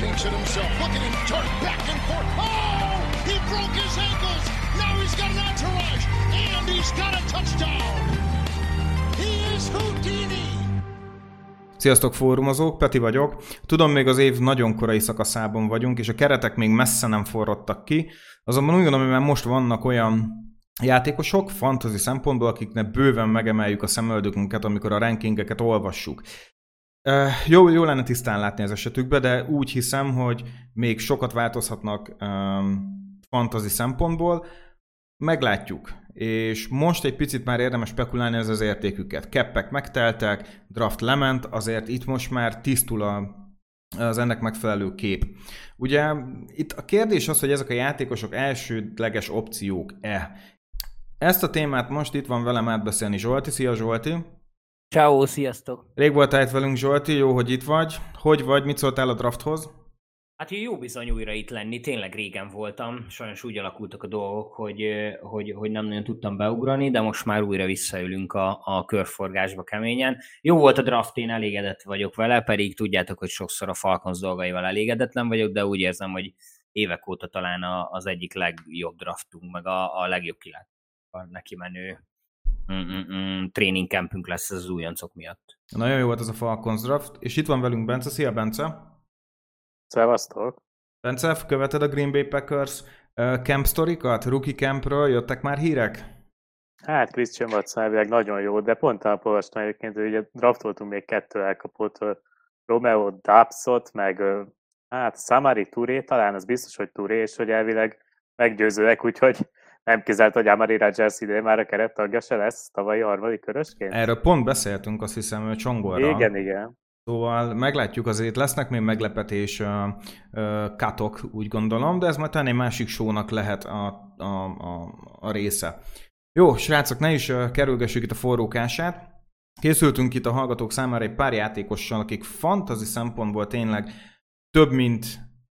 takes it himself. Look at him turn back and forth. Oh, he broke his ankles. Now he's got an entourage, and he's got a touchdown. He is Houdini. Sziasztok fórumozók, Peti vagyok. Tudom, még az év nagyon korai szakaszában vagyunk, és a keretek még messze nem forradtak ki, azonban úgy gondolom, hogy most vannak olyan játékosok, fantasy szempontból, akiknek bőven megemeljük a szemöldökünket, amikor a rankingeket olvassuk. Jó, jó lenne tisztán látni az esetükbe, de úgy hiszem, hogy még sokat változhatnak um, fantasy szempontból. Meglátjuk. És most egy picit már érdemes spekulálni ez az értéküket. Keppek megteltek, draft lement, azért itt most már tisztul a, az ennek megfelelő kép. Ugye itt a kérdés az, hogy ezek a játékosok elsődleges opciók-e. Ezt a témát most itt van velem átbeszélni Zsolti. Szia Zsolti! Ciao, sziasztok! Rég voltál itt velünk Zsolti, jó, hogy itt vagy. Hogy vagy, mit szóltál a drafthoz? Hát jó bizony újra itt lenni, tényleg régen voltam, sajnos úgy alakultak a dolgok, hogy, hogy, hogy nem nagyon tudtam beugrani, de most már újra visszaülünk a, a körforgásba keményen. Jó volt a draft, én elégedett vagyok vele, pedig tudjátok, hogy sokszor a Falcons dolgaival elégedetlen vagyok, de úgy érzem, hogy évek óta talán az egyik legjobb draftunk, meg a, a legjobb kilát neki menő training campünk lesz az újoncok miatt. Nagyon jó volt ez a Falcons draft, és itt van velünk Bence. Szia, Bence! Szevasztok! Bence, követed a Green Bay Packers uh, camp sztorikat? Rookie campről jöttek már hírek? Hát Christian Watson nagyon jó, de pont a olvastam egyébként, hogy ugye draftoltunk még kettő elkapott Romeo Dubsot, meg hát Samari Touré, talán az biztos, hogy Touré, és hogy elvileg meggyőzőek, úgyhogy nem kizárt, hogy Amari Rodgers idén már a kerettagja se lesz tavalyi harmadik körösként. Erről pont beszéltünk, azt hiszem, Csongorra. Igen, igen. Szóval meglátjuk azért, lesznek még meglepetés katok, úgy gondolom, de ez majd talán egy másik sónak lehet a, a, a, a része. Jó, srácok, ne is kerülgessük itt a forrókását. Készültünk itt a hallgatók számára egy pár játékossal, akik fantazi szempontból tényleg több, mint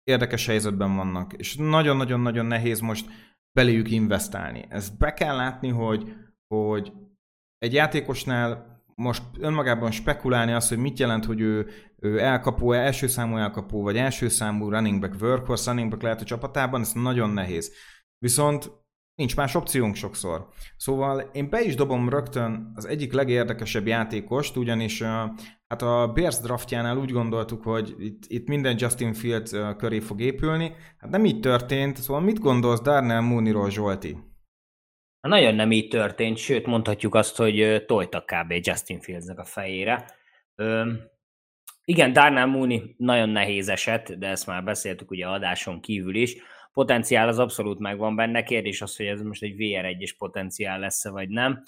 érdekes helyzetben vannak. És nagyon-nagyon-nagyon nehéz most beléjük investálni. Ezt be kell látni, hogy, hogy egy játékosnál most önmagában spekulálni azt, hogy mit jelent, hogy ő, ő elkapó, első számú elkapó, vagy első számú running back, workhorse running back lehet a csapatában, ez nagyon nehéz. Viszont nincs más opciónk sokszor. Szóval én be is dobom rögtön az egyik legérdekesebb játékost, ugyanis hát a Bears draftjánál úgy gondoltuk, hogy itt, itt minden Justin Fields köré fog épülni. Hát nem így történt, szóval mit gondolsz Darnell Mooney-ról, Zsolti? Nagyon nem így történt, sőt mondhatjuk azt, hogy tojtak kb. Justin Fieldsnek a fejére. Ö, igen, Darnell Mooney nagyon nehéz eset, de ezt már beszéltük ugye adáson kívül is. Potenciál az abszolút megvan benne, kérdés az, hogy ez most egy VR1-es potenciál lesz vagy nem.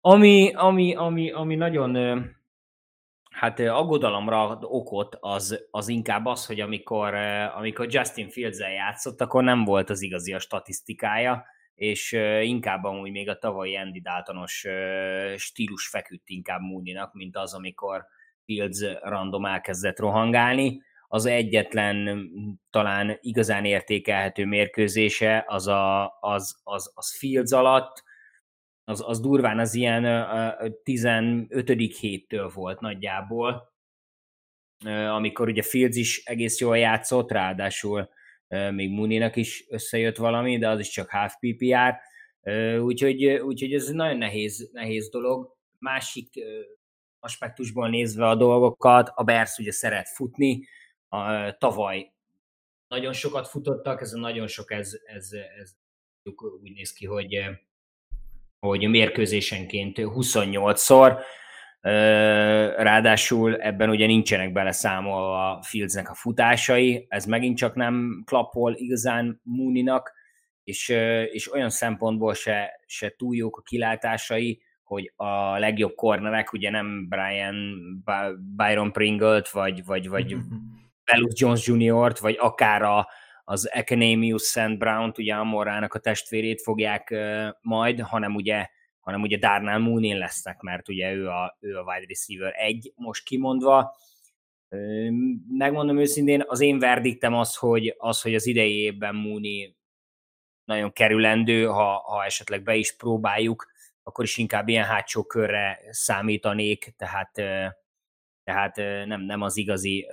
Ami, ami, ami, ami nagyon hát aggodalomra okot, az, az inkább az, hogy amikor, amikor Justin Fields-el játszott, akkor nem volt az igazi a statisztikája, és inkább amúgy még a tavalyi Andy Daltonos stílus feküdt inkább Mooney-nak, mint az, amikor Fields random elkezdett rohangálni. Az egyetlen talán igazán értékelhető mérkőzése az, a, az, az, az Fields alatt, az, az durván az ilyen 15. héttől volt nagyjából, amikor ugye Fields is egész jól játszott, ráadásul még Muninak is összejött valami, de az is csak half PPR, úgyhogy, úgyhogy ez nagyon nehéz, nehéz dolog. Másik aspektusból nézve a dolgokat, a Bears ugye szeret futni, a, tavaly nagyon sokat futottak, ez a nagyon sok, ez, ez, ez úgy néz ki, hogy, hogy mérkőzésenként 28-szor, Ráadásul ebben ugye nincsenek beleszámolva a Fieldsnek a futásai, ez megint csak nem klappol igazán Mooninak, és, és olyan szempontból se, se túl jók a kilátásai, hogy a legjobb cornerek ugye nem Brian Byron Pringle-t, vagy, vagy, vagy Velus Jones Jr.-t, vagy akár a, az Economius St. Brown-t, ugye Amorának a testvérét fogják majd, hanem ugye hanem ugye Darnell Mooney lesznek, mert ugye ő a, ő a wide receiver egy most kimondva. Megmondom őszintén, az én verdiktem az, hogy az, hogy az idei évben Mooney nagyon kerülendő, ha, ha esetleg be is próbáljuk, akkor is inkább ilyen hátsó körre számítanék, tehát, tehát nem, nem az igazi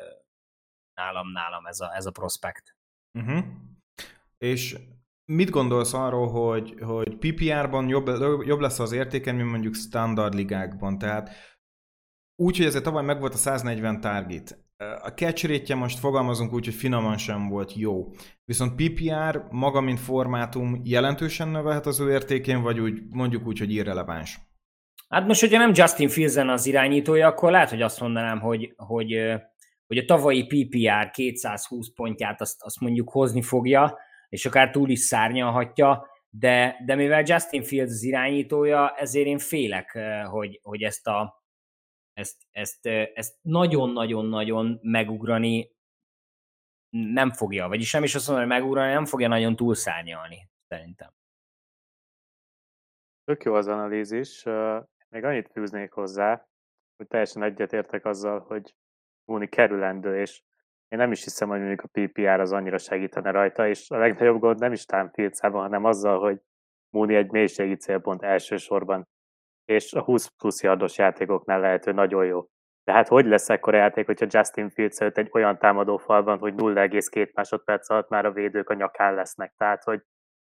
nálam, nálam ez a, ez a prospekt. Uh-huh. És mit gondolsz arról, hogy, hogy PPR-ban jobb, jobb lesz az értéken, mint mondjuk standard ligákban? Tehát úgy, hogy ezért tavaly megvolt a 140 target. A catch rate most fogalmazunk úgy, hogy finoman sem volt jó. Viszont PPR maga, mint formátum jelentősen növelhet az ő értékén, vagy úgy mondjuk úgy, hogy irreleváns? Hát most, hogyha nem Justin Fields az irányítója, akkor lehet, hogy azt mondanám, hogy, hogy, hogy a tavalyi PPR 220 pontját azt, azt mondjuk hozni fogja, és akár túl is szárnyalhatja, de, de mivel Justin Fields az irányítója, ezért én félek, hogy, hogy ezt a ezt, ezt, ezt nagyon-nagyon-nagyon megugrani nem fogja, vagyis nem is azt mondom, hogy megugrani, nem fogja nagyon túlszárnyalni, szerintem. Tök jó az analízis. Még annyit fűznék hozzá, hogy teljesen egyetértek azzal, hogy Mooney kerülendő, és én nem is hiszem, hogy mondjuk a PPR az annyira segítene rajta, és a legnagyobb gond nem is Time hanem azzal, hogy Mooney egy mélységi célpont elsősorban és a 20 plusz yardos játékoknál lehető nagyon jó. De hát hogy lesz ekkora játék, hogyha Justin Fields előtt egy olyan támadó van, hogy 0,2 másodperc alatt már a védők a nyakán lesznek. Tehát, hogy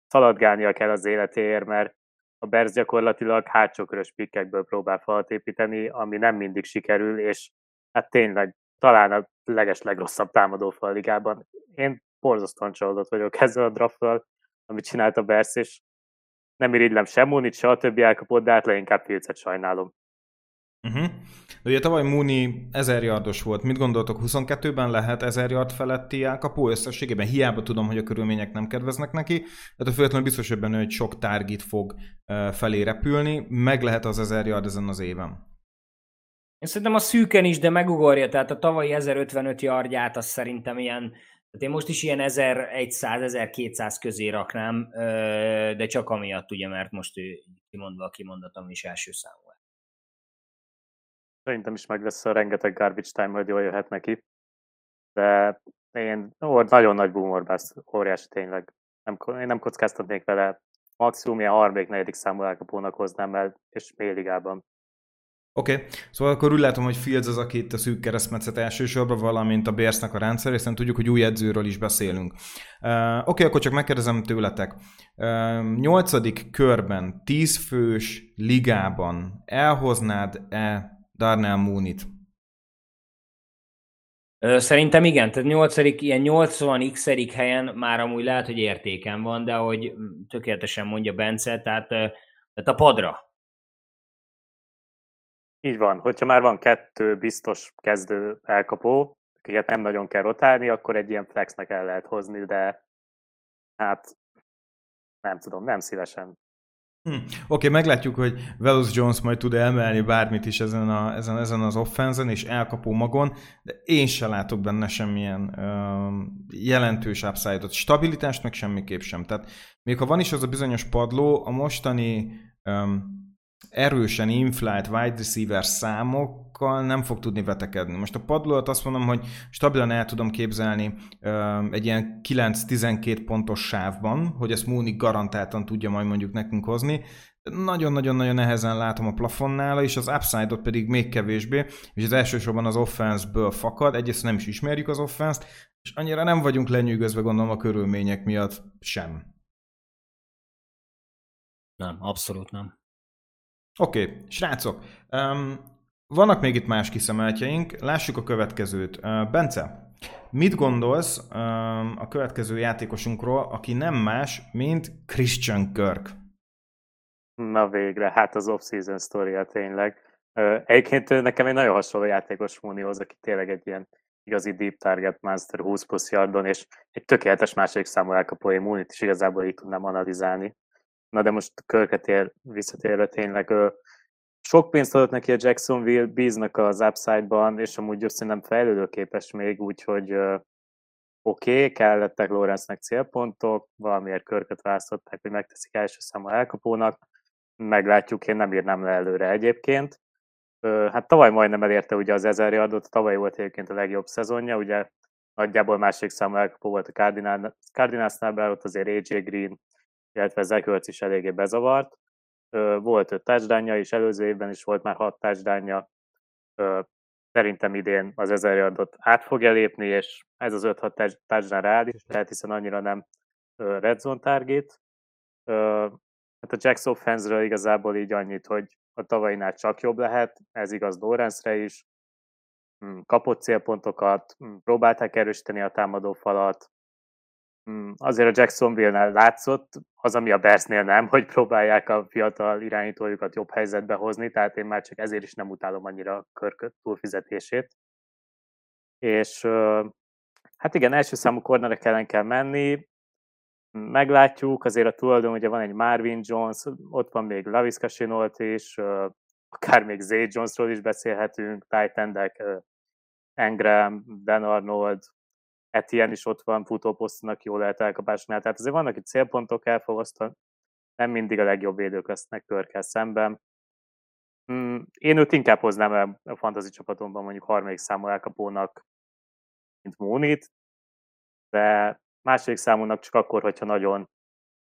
szaladgálnia kell az életéért, mert a Bears gyakorlatilag hátsókörös pikkekből próbál falat építeni, ami nem mindig sikerül, és hát tényleg talán a leges legrosszabb támadó ligában. Én borzasztóan csalódott vagyok ezzel a drafttal, amit csinált a Bears, és nem irigylem sem Mooney, se a többi elkapott, de hát leginkább Pilcet sajnálom. Uh-huh. De ugye tavaly Mooney 1000 yardos volt. Mit gondoltok, 22-ben lehet 1000 yard feletti elkapó összességében? Hiába tudom, hogy a körülmények nem kedveznek neki, de a függetlenül biztos, hogy benne, hogy sok target fog felé repülni. Meg lehet az 1000 yard ezen az éven. Én szerintem a szűken is, de megugorja, tehát a tavalyi 1055 yardját az szerintem ilyen tehát én most is ilyen 1100-1200 közé raknám, de csak amiatt ugye, mert most ő kimondva a kimondatom is első számú. Szerintem is meg lesz a rengeteg garbage time, hogy jól jöhet neki. De én ó, nagyon nagy boomer bass, óriási tényleg. Nem, én nem kockáztatnék vele. Maximum ilyen 3 számú elkapónak hoznám el, és féligában. Oké, okay. szóval akkor úgy látom, hogy Fields az, aki itt a szűk keresztmetszet elsősorban, valamint a Bearsnak a rendszer, hiszen tudjuk, hogy új edzőről is beszélünk. Uh, Oké, okay, akkor csak megkérdezem tőletek. Uh, nyolcadik körben, tíz fős ligában elhoznád-e Darnell Mooney-t? Szerintem igen, tehát nyolcadik, ilyen 80 x helyen már amúgy lehet, hogy értéken van, de hogy tökéletesen mondja Bence, tehát, tehát a padra, így van, hogyha már van kettő biztos kezdő elkapó, akiket nem nagyon kell rotálni, akkor egy ilyen flexnek el lehet hozni, de hát nem tudom, nem szívesen. Hm. Oké, okay, meglátjuk, hogy Velus Jones majd tud emelni bármit is ezen, a, ezen, ezen az offenzen és elkapó magon, de én sem látok benne semmilyen ö, jelentős upside-ot. Stabilitást meg semmiképp sem. Tehát még ha van is az a bizonyos padló, a mostani ö, erősen inflált wide receiver számokkal nem fog tudni vetekedni. Most a padlót azt mondom, hogy stabilan el tudom képzelni egy ilyen 9-12 pontos sávban, hogy ezt Mooney garantáltan tudja majd mondjuk nekünk hozni, nagyon-nagyon-nagyon nehezen látom a plafonnál, és az upside-ot pedig még kevésbé, és az elsősorban az offense-ből fakad, egyrészt nem is ismerjük az offense-t, és annyira nem vagyunk lenyűgözve gondolom a körülmények miatt sem. Nem, abszolút nem. Oké, okay, srácok, um, vannak még itt más kiszemeltjeink, lássuk a következőt. Uh, Bence, mit gondolsz um, a következő játékosunkról, aki nem más, mint Christian Kirk? Na végre, hát az off-season sztoria tényleg. Uh, egyébként nekem egy nagyon hasonló játékos Múnihoz, aki tényleg egy ilyen igazi deep target master 20 plusz yardon, és egy tökéletes második számú elkapói Múnit is igazából így tudnám analizálni. Na de most Körket ér, visszatérve tényleg sok pénzt adott neki a Jacksonville, bíznak az upside-ban, és amúgy szerintem fejlődőképes még, úgyhogy oké, okay, kellettek Lawrence-nek célpontok, valamiért körket választották, hogy megteszik első számú elkapónak, meglátjuk, én nem írnám le előre egyébként. Hát tavaly majdnem elérte ugye az 1000 adott, tavaly volt egyébként a legjobb szezonja, ugye nagyjából másik számú elkapó volt a Cardinalsnál, ott azért AJ Green, illetve Zekölc is eléggé bezavart. Volt öt touchdownja, és előző évben is volt már hat touchdownja. Szerintem idén az 1000 yardot át fogja lépni, és ez az 5-6 touchdown reális lehet, hiszen annyira nem red zone target. Hát a Jacks offense igazából így annyit, hogy a tavainál csak jobb lehet, ez igaz Lawrence-re is, hm, kapott célpontokat, hm, próbálták erősíteni a támadó falat, azért a Jacksonville-nál látszott, az, ami a Bearsnél nem, hogy próbálják a fiatal irányítójukat jobb helyzetbe hozni, tehát én már csak ezért is nem utálom annyira a körköt túlfizetését. És hát igen, első számú kornerek ellen kell menni, meglátjuk, azért a tulajdon ugye van egy Marvin Jones, ott van még Laviska Sinolt is, akár még Zay Jonesról is beszélhetünk, Titandek, Engram, Dan Arnold, Etienne is ott van, futóposztonak jól lehet elkapásnál, tehát azért vannak itt célpontok elfogadva, nem mindig a legjobb védők lesznek körkel szemben. Mm, én őt inkább hoznám el a fantasy csapatomban mondjuk harmadik számú elkapónak, mint Mónit, de második számúnak csak akkor, hogyha nagyon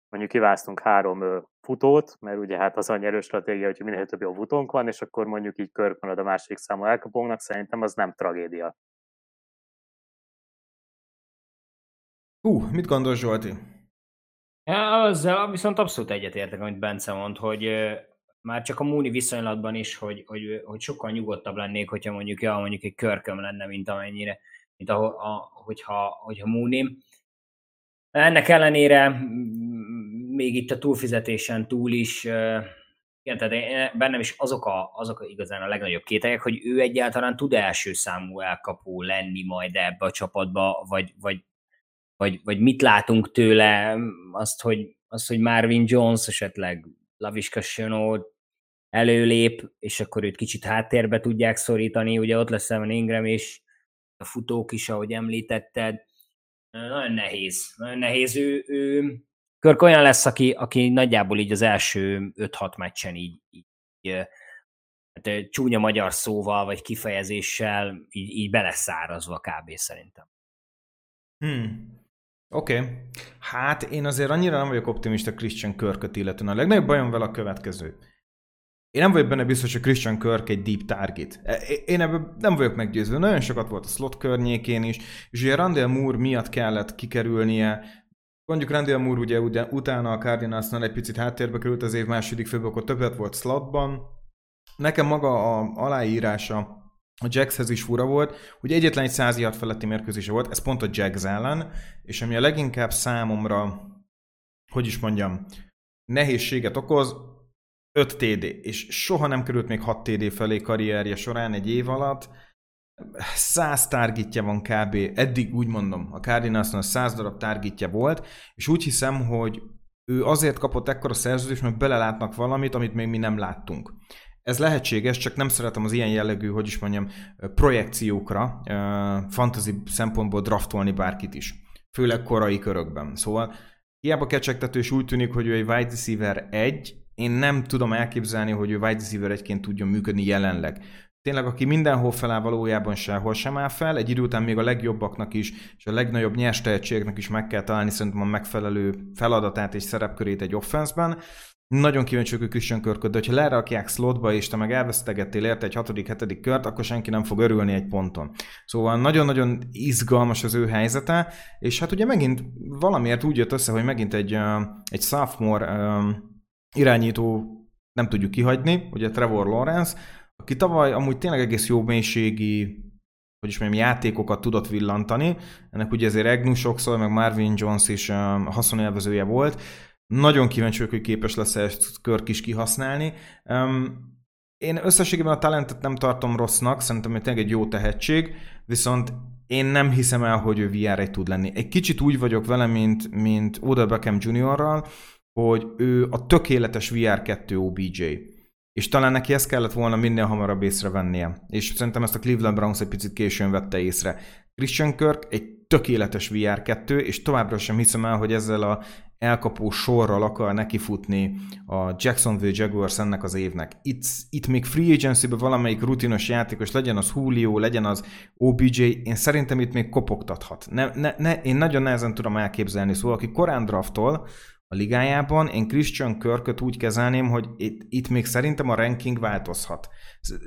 mondjuk kiválasztunk három futót, mert ugye hát az a nyerő stratégia, hogy minél több jó futónk van, és akkor mondjuk így körk marad a második számú elkapónak, szerintem az nem tragédia. Hú, mit gondol Zsolti? Ja, azzal viszont abszolút egyetértek, amit Bence mond, hogy már csak a Múni viszonylatban is, hogy, hogy, hogy sokkal nyugodtabb lennék, hogyha mondjuk, ja, mondjuk egy körköm lenne, mint amennyire, mint a, a, hogyha, hogyha Múni. Ennek ellenére még itt a túlfizetésen túl is, igen, tehát bennem is azok, a, azok a igazán a legnagyobb kételyek, hogy ő egyáltalán tud első számú elkapó lenni majd ebbe a csapatba, vagy, vagy, vagy, vagy mit látunk tőle, azt, hogy, azt, hogy Marvin Jones esetleg Laviska Chenot előlép, és akkor őt kicsit háttérbe tudják szorítani, ugye ott lesz Evan Ingram és a futók is, ahogy említetted, nagyon nehéz. Nagyon nehéz. Ő, ő Körk olyan lesz, aki, aki nagyjából így az első 5-6 meccsen így, így hát, csúnya magyar szóval, vagy kifejezéssel így, így beleszárazva kb. szerintem. Hmm. Oké. Okay. Hát én azért annyira nem vagyok optimista Christian Körköt illetően. A legnagyobb bajom vele a következő. Én nem vagyok benne biztos, hogy Christian Kirk egy deep target. E, én ebben nem vagyok meggyőzve. Nagyon sokat volt a slot környékén is, és ugye Randall Moore miatt kellett kikerülnie. Mondjuk Randall Moore ugye utána a Cardinalsnál egy picit háttérbe került az év második főbb, akkor többet volt slotban. Nekem maga a aláírása a Jackshez is fura volt, hogy egyetlen egy száz feletti mérkőzése volt, ez pont a Jacks ellen, és ami a leginkább számomra, hogy is mondjam, nehézséget okoz, 5 TD, és soha nem került még 6 TD felé karrierje során egy év alatt. 100 targetja van kb. Eddig úgy mondom, a Cardinalsnak 100 darab targetja volt, és úgy hiszem, hogy ő azért kapott ekkora szerződést, mert belelátnak valamit, amit még mi nem láttunk. Ez lehetséges, csak nem szeretem az ilyen jellegű, hogy is mondjam, projekciókra, fantasy szempontból draftolni bárkit is. Főleg korai körökben. Szóval hiába kecsegtető, és úgy tűnik, hogy ő egy wide receiver 1, én nem tudom elképzelni, hogy ő wide receiver egyként tudjon működni jelenleg. Tényleg, aki mindenhol feláll, valójában sehol sem áll fel, egy idő után még a legjobbaknak is, és a legnagyobb nyers tehetségeknek is meg kell találni szerintem a megfelelő feladatát és szerepkörét egy offenszben. Nagyon kíváncsi vagyok Christian Körköd, de ha lerakják slotba, és te meg elvesztegettél érte egy hatodik, hetedik kört, akkor senki nem fog örülni egy ponton. Szóval nagyon-nagyon izgalmas az ő helyzete, és hát ugye megint valamiért úgy jött össze, hogy megint egy, egy sophomore irányító nem tudjuk kihagyni, ugye Trevor Lawrence, aki tavaly amúgy tényleg egész jó mélységi hogy is mondjam, játékokat tudott villantani. Ennek ugye azért Egnu sokszor, meg Marvin Jones is um, haszonélvezője volt. Nagyon kíváncsi vagyok, hogy képes lesz ezt Körk is kihasználni. Um, én összességében a talentet nem tartom rossznak, szerintem hogy tényleg egy jó tehetség, viszont én nem hiszem el, hogy ő VR tud lenni. Egy kicsit úgy vagyok vele, mint, mint Odell Beckham Jr.-ral, hogy ő a tökéletes VR2 OBJ. És talán neki ezt kellett volna minél hamarabb észrevennie. És szerintem ezt a Cleveland Browns egy picit későn vette észre. Christian Kirk egy tökéletes VR2, és továbbra sem hiszem el, hogy ezzel a elkapó sorral akar nekifutni a Jacksonville Jaguars ennek az évnek. Itt, itt még free agency valamelyik rutinos játékos, legyen az Julio, legyen az OBJ, én szerintem itt még kopogtathat. Ne, ne, ne, én nagyon nehezen tudom elképzelni, szóval aki korán draftol, a ligájában. Én Christian Körköt úgy kezelném, hogy itt, itt még szerintem a ranking változhat.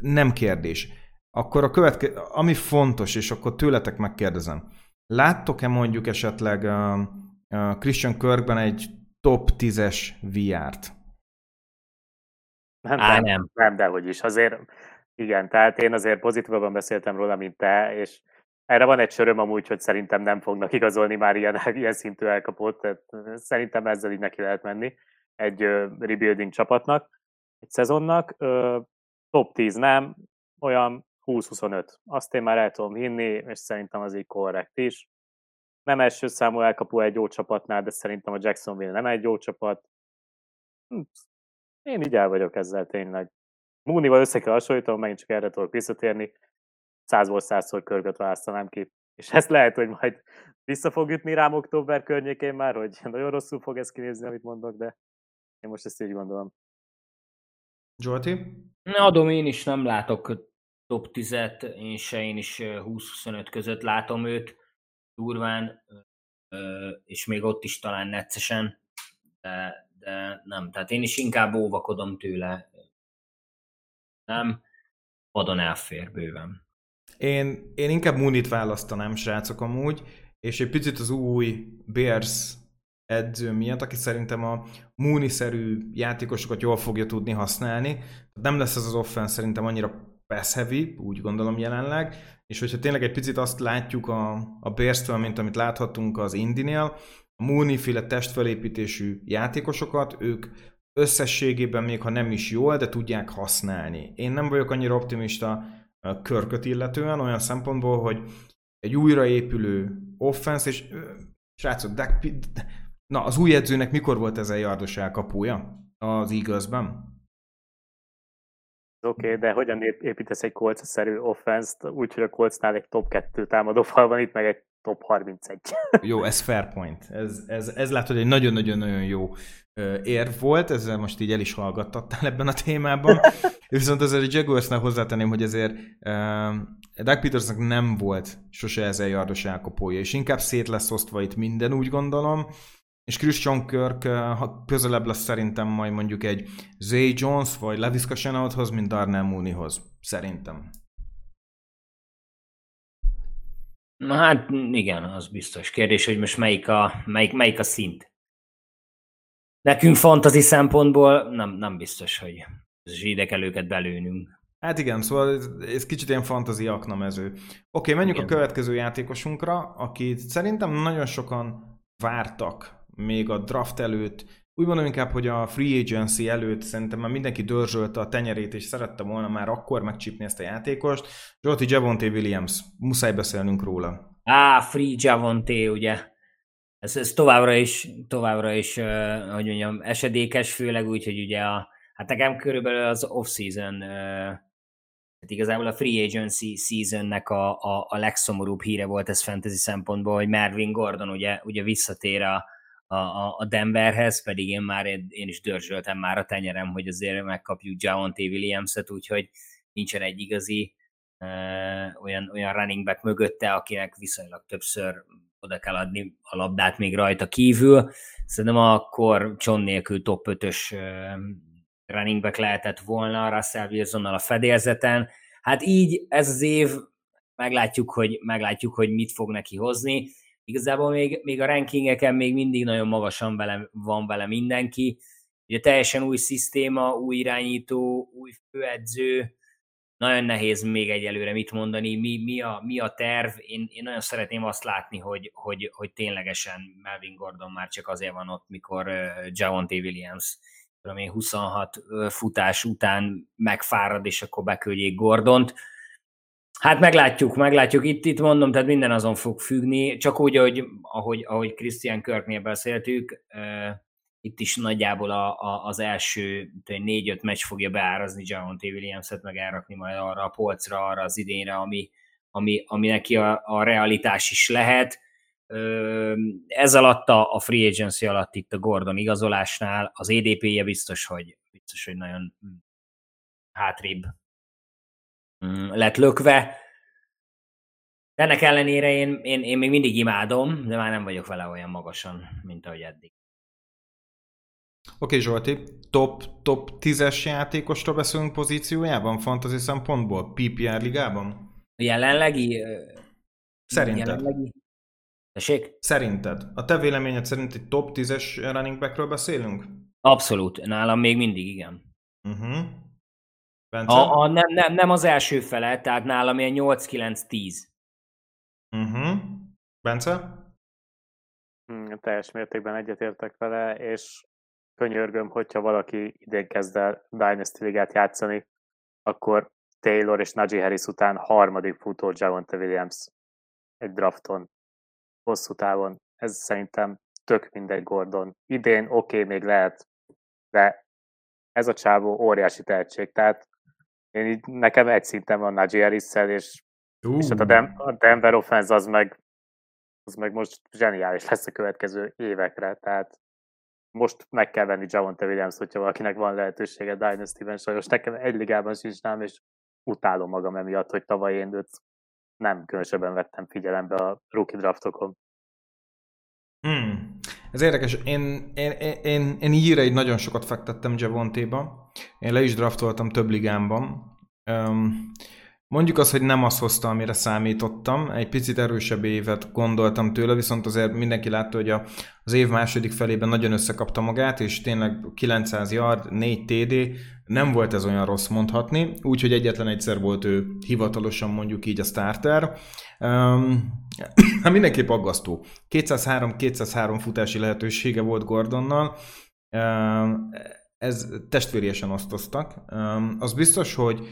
Nem kérdés. akkor a következő, ami fontos, és akkor tőletek megkérdezem, láttok-e mondjuk esetleg uh, Christian Kirkben egy top 10-es VR-t? Nem, Á, nem, nem. nem, dehogy is. Azért igen, tehát én azért pozitívabban beszéltem róla, mint te, és erre van egy söröm amúgy, hogy szerintem nem fognak igazolni már ilyen, ilyen szintű elkapott, tehát szerintem ezzel így neki lehet menni egy rebuilding csapatnak, egy szezonnak. Top 10 nem, olyan 20-25. Azt én már el tudom hinni, és szerintem az így korrekt is. Nem első számú elkapó egy jó csapatnál, de szerintem a Jacksonville nem egy jó csapat. Hm, én így el vagyok ezzel tényleg. Mooney-val össze kell hasonlítom, megint csak erre tudok visszatérni. Százból százszor körgöt választanám ki. És ezt lehet, hogy majd vissza fog ütni rám október környékén már, hogy nagyon rosszul fog ez kinézni, amit mondok, de én most ezt így gondolom. Zsolti? Adom, én is nem látok top 10-et, én se, én is 20-25 között látom őt durván, és még ott is talán neccesen, de, de nem, tehát én is inkább óvakodom tőle. Nem, vadon elfér bőven. Én, én inkább Munit választanám, srácok, amúgy, és egy picit az új Bears edző miatt, aki szerintem a Mooney-szerű játékosokat jól fogja tudni használni. Nem lesz ez az offense szerintem annyira pass heavy, úgy gondolom jelenleg, és hogyha tényleg egy picit azt látjuk a, a bears mint amit láthattunk az Indinél, a Mooney-féle testfelépítésű játékosokat, ők összességében még ha nem is jól, de tudják használni. Én nem vagyok annyira optimista körköt illetően, olyan szempontból, hogy egy újraépülő offense, és srácok, Dak, na, az új edzőnek mikor volt ez a yardos elkapója az Eaglesben? Oké, okay, de hogyan építesz egy kolcaszerű offense-t úgy, hogy a kolcnál egy top 2 támadó fal van, itt meg egy top 31. jó, ez fair point. Ez, ez, ez látod, egy nagyon-nagyon-nagyon jó érv volt, ezzel most így el is hallgattattál ebben a témában. Viszont azért a Jaguarsnál hozzátenném, hogy azért uh, Doug Petersnek nem volt sose ezer yardos elkapója, és inkább szét lesz osztva itt minden, úgy gondolom és Christian Kirk közelebb lesz szerintem majd mondjuk egy Zay Jones vagy Levis Chenaulthoz, mint Darnell Mooneyhoz. Szerintem. Na hát igen, az biztos. Kérdés, hogy most melyik a, melyik, melyik a szint. Nekünk fantazi szempontból nem, nem biztos, hogy zsidek őket belőnünk. Hát igen, szóval ez, ez kicsit ilyen fantazi aknamező. Oké, okay, menjünk igen. a következő játékosunkra, akit szerintem nagyon sokan vártak még a draft előtt, úgy mondom inkább, hogy a free agency előtt szerintem már mindenki dörzsölte a tenyerét, és szerette volna már akkor megcsípni ezt a játékost. Zsolti Javonte Williams, muszáj beszélnünk róla. Á, free Javonte, ugye. Ez, ez továbbra is, továbbra is, hogy mondjam, esedékes, főleg úgy, hogy ugye a, hát nekem körülbelül az off-season, uh, hát igazából a free agency seasonnek a, a, a legszomorúbb híre volt ez fantasy szempontból, hogy Marvin Gordon ugye, ugye visszatér a, a, a Denverhez, pedig én már én is dörzsöltem már a tenyerem, hogy azért megkapjuk Javonte Williams-et, úgyhogy nincsen egy igazi uh, olyan, olyan running back mögötte, akinek viszonylag többször oda kell adni a labdát még rajta kívül. Szerintem akkor John nélkül top 5-ös uh, running back lehetett volna Russell wilson a fedélzeten. Hát így ez az év meglátjuk, hogy, meglátjuk, hogy mit fog neki hozni igazából még, még a rankingeken még mindig nagyon magasan vele, van vele mindenki. Ugye teljesen új szisztéma, új irányító, új főedző, nagyon nehéz még egyelőre mit mondani, mi, mi, a, mi a terv. Én, én nagyon szeretném azt látni, hogy, hogy, hogy ténylegesen Melvin Gordon már csak azért van ott, mikor uh, Javonte Williams tudom én, 26 futás után megfárad, és akkor beküldjék Gordont. Hát meglátjuk, meglátjuk. Itt, itt mondom, tehát minden azon fog függni, csak úgy, hogy, ahogy, ahogy Christian Körknél beszéltük, uh, itt is nagyjából a, a, az első négy-öt meccs fogja beárazni Javonte Williams-et, meg elrakni majd arra a polcra, arra az idénre, ami, ami, ami neki a, a realitás is lehet. Ez alatt a, a free agency alatt itt a Gordon igazolásnál az EDP-je biztos, hogy biztos, hogy nagyon hátrébb lett lökve. Ennek ellenére én, én, én még mindig imádom, de már nem vagyok vele olyan magasan, mint ahogy eddig. okay, Zsolti, top, top 10-es játékosra beszélünk pozíciójában, fantasy szempontból, PPR ligában? Jelenlegi? Szerinted? Jelenlegi? Tessék? Szerinted? A te véleményed szerint egy top 10-es running backről beszélünk? Abszolút, nálam még mindig igen. Uh-huh. A, a, nem, nem, nem az első fele, tehát nálam ilyen 8-9-10. Uh-huh. Bence? Hmm, teljes mértékben egyetértek vele, és könyörgöm, hogyha valaki idén kezd el Dynasty Ligát játszani, akkor Taylor és Najee Harris után harmadik futó Javonte Williams egy drafton, hosszú távon. Ez szerintem tök mindegy Gordon. Idén oké, okay, még lehet, de ez a csávó óriási tehetség. Tehát én így, nekem egy szinten van Najee harris és, uh. és hát a, Dem- a Denver offense az meg, az meg most zseniális lesz a következő évekre. Tehát most meg kell venni Javonte Williams, hogyha valakinek van lehetősége Dynasty-ben, sajnos nekem egy ligában sincs nem, és utálom magam emiatt, hogy tavaly én őt nem különösebben vettem figyelembe a rookie draftokon. Hmm. Ez érdekes. Én, én, én, én így egy nagyon sokat fektettem Javontéba. Én le is draftoltam több ligámban. Um, Mondjuk az, hogy nem azt hozta, amire számítottam. Egy picit erősebb évet gondoltam tőle, viszont azért mindenki látta, hogy a, az év második felében nagyon összekapta magát, és tényleg 900 yard, 4 TD, nem volt ez olyan rossz mondhatni, úgyhogy egyetlen egyszer volt ő hivatalosan mondjuk így a starter. Um, mindenképp aggasztó. 203-203 futási lehetősége volt Gordonnal, um, ez testvériesen osztoztak. Um, az biztos, hogy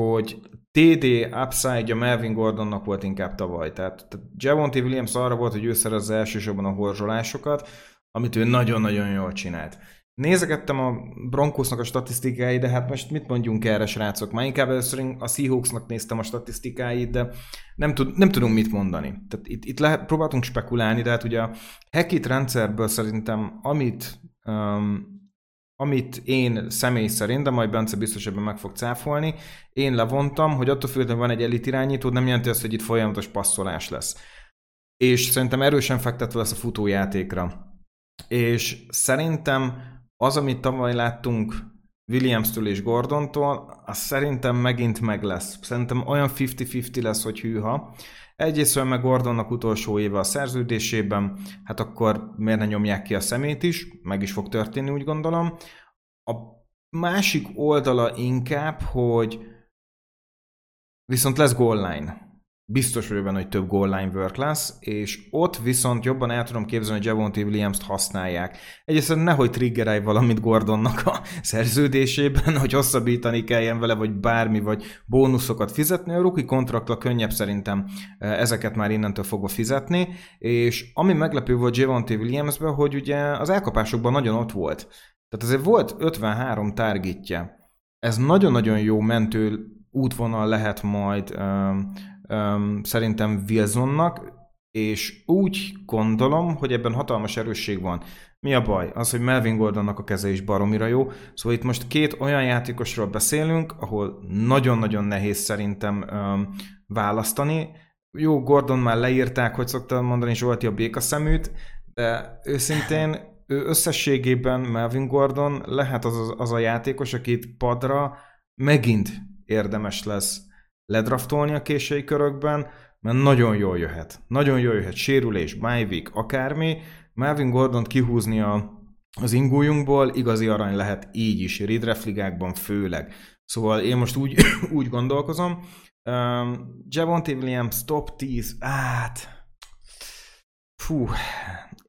hogy TD upside a Melvin Gordonnak volt inkább tavaly. Tehát, tehát Javonte Williams arra volt, hogy ő szerez elsősorban a horzsolásokat, amit ő nagyon-nagyon jól csinált. Nézegettem a Broncosnak a statisztikáit, de hát most mit mondjunk erre, srácok? Már inkább először a Seahawksnak néztem a statisztikáit, de nem, tud, nem tudunk mit mondani. Tehát itt, itt lehet, próbáltunk spekulálni, de hát ugye a Hackett rendszerből szerintem amit um, amit én személy szerint, de majd Bence biztos ebben meg fog cáfolni, én levontam, hogy attól függően van egy elit irányító, nem jelenti azt, hogy itt folyamatos passzolás lesz. És szerintem erősen fektetve lesz a futójátékra. És szerintem az, amit tavaly láttunk Williams-től és Gordontól, az szerintem megint meg lesz. Szerintem olyan 50-50 lesz, hogy hűha. Egyrészt meg Gordonnak utolsó éve a szerződésében, hát akkor miért ne nyomják ki a szemét is, meg is fog történni, úgy gondolom. A másik oldala inkább, hogy viszont lesz goal line biztos vagyok benne, hogy több goal line work lesz, és ott viszont jobban el tudom képzelni, hogy Javonte Williams-t használják. Egyrészt nehogy triggerelj valamit Gordonnak a szerződésében, hogy hosszabbítani kelljen vele, vagy bármi, vagy bónuszokat fizetni. A rookie kontraktra könnyebb szerintem e, ezeket már innentől fogva fizetni, és ami meglepő volt Javonte Williamsben, hogy ugye az elkapásokban nagyon ott volt. Tehát azért volt 53 targetje. Ez nagyon-nagyon jó mentő útvonal lehet majd um, szerintem Wilsonnak, és úgy gondolom, hogy ebben hatalmas erősség van. Mi a baj? Az, hogy Melvin Gordonnak a keze is baromira jó. Szóval itt most két olyan játékosról beszélünk, ahol nagyon-nagyon nehéz szerintem um, választani. Jó, Gordon már leírták, hogy szoktam mondani Zsolti a békaszeműt, de őszintén ő összességében Melvin Gordon lehet az, az a játékos, akit padra megint érdemes lesz ledraftolni a késői körökben, mert nagyon jól jöhet. Nagyon jól jöhet sérülés, bye akármi. Melvin Gordon kihúzni a, az ingújunkból igazi arany lehet így is, redraft főleg. Szóval én most úgy, úgy gondolkozom. Um, Javonte Williams top 10, hát... Fú,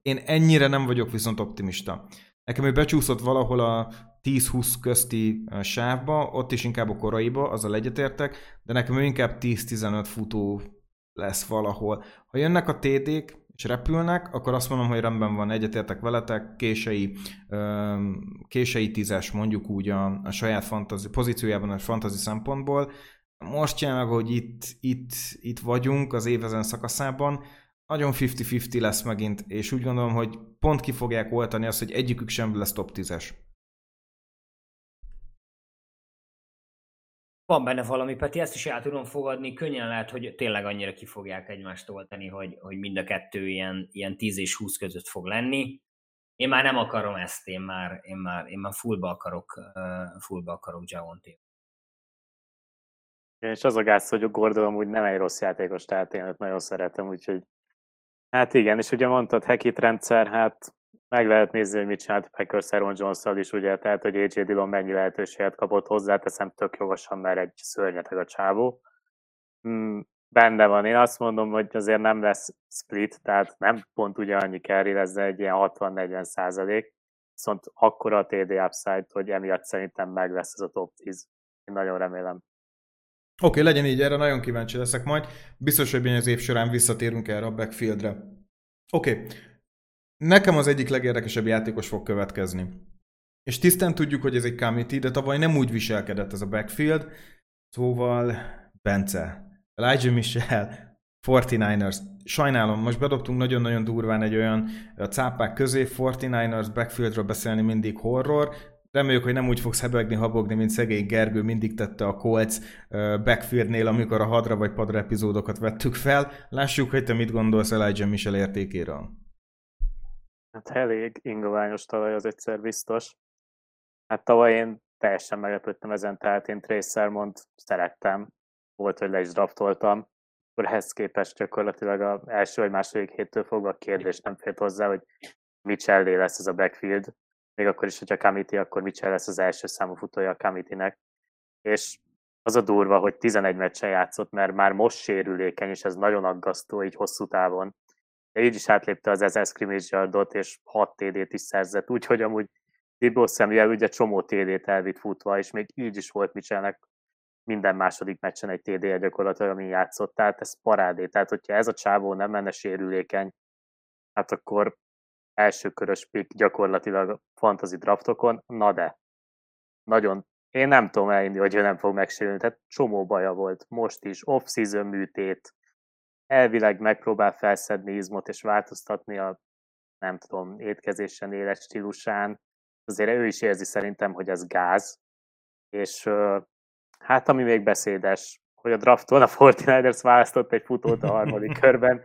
én ennyire nem vagyok viszont optimista. Nekem ő becsúszott valahol a 10-20 közti sávba, ott is inkább a koraiba, azzal egyetértek, de nekem inkább 10-15 futó lesz valahol. Ha jönnek a TD-k, és repülnek, akkor azt mondom, hogy rendben van, egyetértek veletek, kései, kései tízes mondjuk úgy a, a saját fantazi, pozíciójában a fantazi szempontból. Most meg, hogy itt, itt, itt vagyunk az évezen szakaszában, nagyon 50-50 lesz megint, és úgy gondolom, hogy pont ki fogják oltani azt, hogy egyikük sem lesz top 10-es. Van benne valami, Peti, ezt is el tudom fogadni. Könnyen lehet, hogy tényleg annyira ki fogják egymást oltani, hogy, hogy mind a kettő ilyen, ilyen 10 és 20 között fog lenni. én már nem akarom ezt, én már, én már, én már fullba akarok, uh, fullba akarok Javonti. És az a gáz, hogy a Gordon amúgy nem egy rossz játékos, tehát én őt nagyon szeretem, úgyhogy hát igen, és ugye mondtad Hekit rendszer, hát meg lehet nézni, hogy mit csinált Packers Aaron jones is, ugye, tehát hogy AJ Dillon mennyi lehetőséget kapott hozzá, teszem tök jogosan, mert egy szörnyeteg a csávó. Mm, benne van. Én azt mondom, hogy azért nem lesz split, tehát nem pont ugyanannyi carry lesz, de egy ilyen 60-40 százalék. Viszont akkora a TD upside, hogy emiatt szerintem meg lesz ez a top 10. Én nagyon remélem. Oké, okay, legyen így, erre nagyon kíváncsi leszek majd. Biztos, hogy az év során visszatérünk erre a backfieldre. Oké, okay. Nekem az egyik legérdekesebb játékos fog következni. És tisztán tudjuk, hogy ez egy committee, de tavaly nem úgy viselkedett ez a backfield, szóval Bence, Elijah Michel, 49ers. Sajnálom, most bedobtunk nagyon-nagyon durván egy olyan cápák közé, 49ers backfieldről beszélni mindig horror, Reméljük, hogy nem úgy fogsz hebegni, habogni, mint szegény Gergő mindig tette a Colts backfieldnél, amikor a hadra vagy padra epizódokat vettük fel. Lássuk, hogy te mit gondolsz Elijah Michel értékéről. Hát elég ingoványos tavaly az egyszer biztos. Hát tavaly én teljesen meglepődtem ezen, tehát én Trace Sermont szerettem, volt, hogy le is draftoltam, akkor ehhez képest gyakorlatilag az első vagy második héttől fogva a kérdés nem félt hozzá, hogy Michellé lesz ez a backfield, még akkor is, hogyha Kamiti, akkor Mitchell lesz az első számú futója a Kamitinek. És az a durva, hogy 11 meccsen játszott, mert már most sérülékeny, és ez nagyon aggasztó így hosszú távon. Így is átlépte az 1000 scrimmage yardot, és 6 TD-t is szerzett, úgyhogy amúgy Dibbo Samuel ugye csomó TD-t elvitt futva, és még így is volt Mitchellnek minden második meccsen egy TD-je gyakorlatilag, amin játszott, tehát ez parádé. Tehát, hogyha ez a csávó nem menne sérülékeny, hát akkor első körös pick gyakorlatilag fantasy draftokon, na de, nagyon, én nem tudom elhinni, hogy ő nem fog megsérülni, tehát csomó baja volt, most is, off-season műtét, elvileg megpróbál felszedni izmot és változtatni a, nem tudom, étkezésen, élet stílusán, azért ő is érzi szerintem, hogy ez gáz, és hát ami még beszédes, hogy a drafton a 49ers választott egy futót a harmadik körben,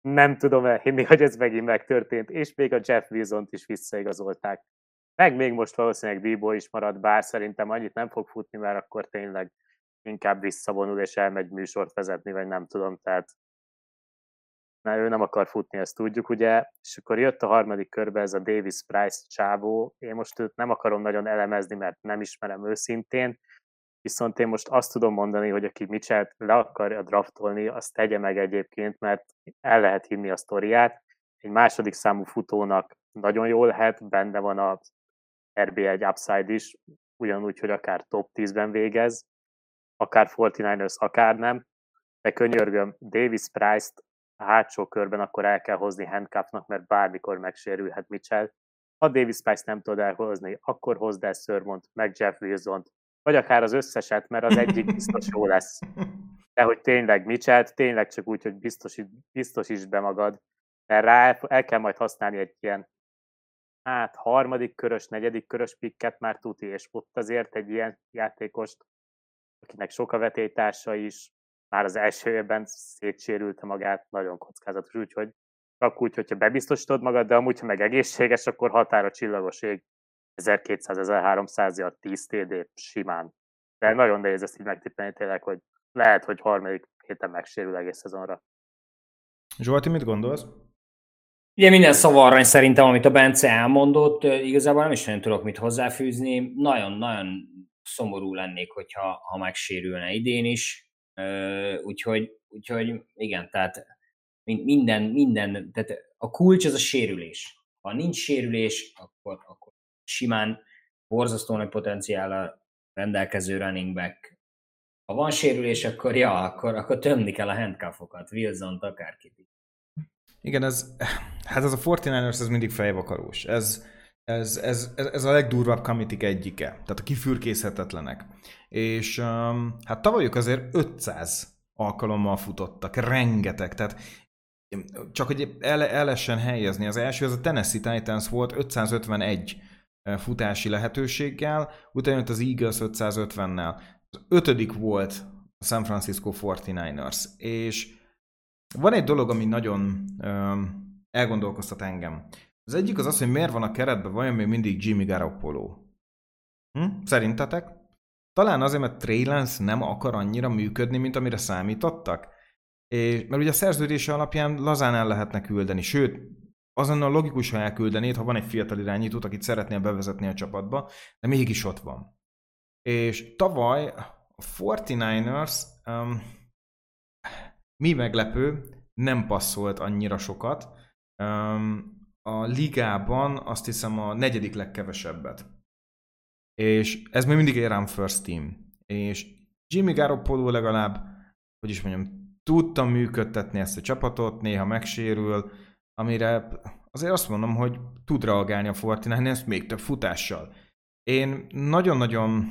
nem tudom elhinni, hogy ez megint megtörtént, és még a Jeff Wilson-t is visszaigazolták. Meg még most valószínűleg Bibo is marad, bár szerintem annyit nem fog futni, mert akkor tényleg inkább visszavonul és elmegy műsort vezetni, vagy nem tudom, tehát mert ő nem akar futni, ezt tudjuk, ugye, és akkor jött a harmadik körbe ez a Davis Price csávó, én most őt nem akarom nagyon elemezni, mert nem ismerem őszintén, Viszont én most azt tudom mondani, hogy aki Mitchell le akarja draftolni, azt tegye meg egyébként, mert el lehet hinni a sztoriát. Egy második számú futónak nagyon jól lehet, benne van a RB1 upside is, ugyanúgy, hogy akár top 10-ben végez, akár 49ers, akár nem, de könyörgöm, Davis Price-t a hátsó körben akkor el kell hozni handcuffnak, mert bármikor megsérülhet Mitchell. Ha Davis Price nem tud elhozni, akkor hozd el Sörmont, meg Jeff Wilson-t, vagy akár az összeset, mert az egyik biztos jó lesz. De hogy tényleg Mitchell, tényleg csak úgy, hogy biztosít, biztosítsd be magad, mert rá el kell majd használni egy ilyen hát harmadik körös, negyedik körös pikket már tuti, és ott azért egy ilyen játékost, akinek sok a vetétársa is, már az első évben szétsérülte magát, nagyon kockázatos, úgyhogy csak úgy, hogyha bebiztosítod magad, de amúgy, ha meg egészséges, akkor határa csillagos ég. 1200-1300 a 10 TD simán. De nagyon nehéz ezt így megtippelni tényleg, hogy lehet, hogy harmadik héten megsérül egész szezonra. Zsolti, mit gondolsz? Ugye minden szavarrany szerintem, amit a Bence elmondott, igazából nem is nagyon tudok mit hozzáfűzni. Nagyon-nagyon szomorú lennék, hogyha ha megsérülne idén is. Úgyhogy, úgyhogy igen, tehát minden, minden, tehát a kulcs az a sérülés. Ha nincs sérülés, akkor, akkor simán borzasztó nagy potenciállal rendelkező running back. Ha van sérülés, akkor ja, akkor, akkor tömni kell a handcuffokat, Wilson-t, akárkit. Igen, ez, hát ez a 49ers ez mindig fejvakarós. Ez, ez, ez, ez, a legdurvább kamitik egyike, tehát a kifürkészhetetlenek. És um, hát tavalyok azért 500 alkalommal futottak, rengeteg, tehát csak hogy el, el lehessen helyezni, az első, az a Tennessee Titans volt 551 futási lehetőséggel, utána jött az Eagles 550-nel. Az ötödik volt a San Francisco 49ers, és van egy dolog, ami nagyon um, elgondolkoztat engem. Az egyik az az, hogy miért van a keretben vajon még mindig Jimmy Garoppolo. Hm? Szerintetek? Talán azért, mert Trey Lance nem akar annyira működni, mint amire számítottak? És, mert ugye a szerződése alapján lazán el lehetne küldeni, sőt, azon a logikus, ha elküldenéd, ha van egy fiatal irányítót, akit szeretnél bevezetni a csapatba, de mégis ott van. És tavaly a 49ers um, mi meglepő, nem passzolt annyira sokat. Um, a ligában azt hiszem a negyedik legkevesebbet. És ez még mindig egy run first team. És Jimmy Garoppolo legalább, hogy is mondjam, tudta működtetni ezt a csapatot, néha megsérül, amire azért azt mondom, hogy tud reagálni a Fortinine, ezt még több futással. Én nagyon-nagyon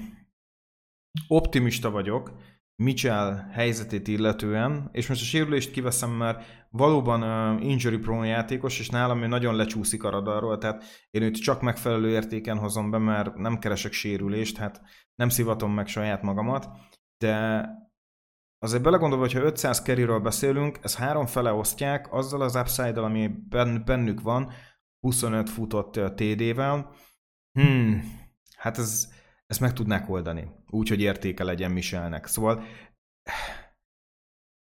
optimista vagyok Mitchell helyzetét illetően, és most a sérülést kiveszem, mert valóban uh, injury prone játékos, és nálam ő nagyon lecsúszik a radarról, tehát én őt csak megfelelő értéken hozom be, mert nem keresek sérülést, hát nem szivatom meg saját magamat, de azért belegondolva, hogyha 500 kerryről beszélünk, ez három fele osztják, azzal az upside ami bennük van, 25 futott TD-vel, hmm, hát ez, ezt meg tudnák oldani, úgy, hogy értéke legyen Michelnek. Szóval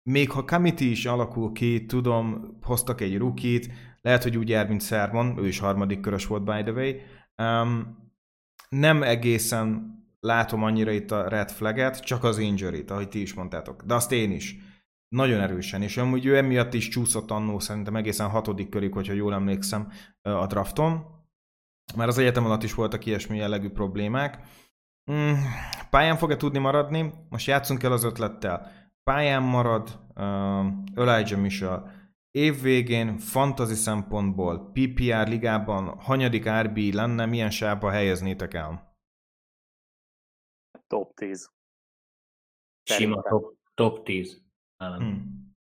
még ha Kamiti is alakul ki, tudom, hoztak egy rukit, lehet, hogy úgy jár, mint Szermon, ő is harmadik körös volt, by the way. Um, nem egészen látom annyira itt a red flaget, csak az injury ahogy ti is mondtátok. De azt én is. Nagyon erősen, és amúgy ő emiatt is csúszott annó szerintem egészen hatodik körig, hogyha jól emlékszem a drafton. Már az egyetem alatt is voltak ilyesmi jellegű problémák. Mm, pályán fog-e tudni maradni? Most játszunk el az ötlettel. Pályán marad uh, Elijah Mitchell. Év végén fantasy szempontból PPR ligában hanyadik RB lenne, milyen sávba helyeznétek el? Top 10. Sima top, top 10. Hmm.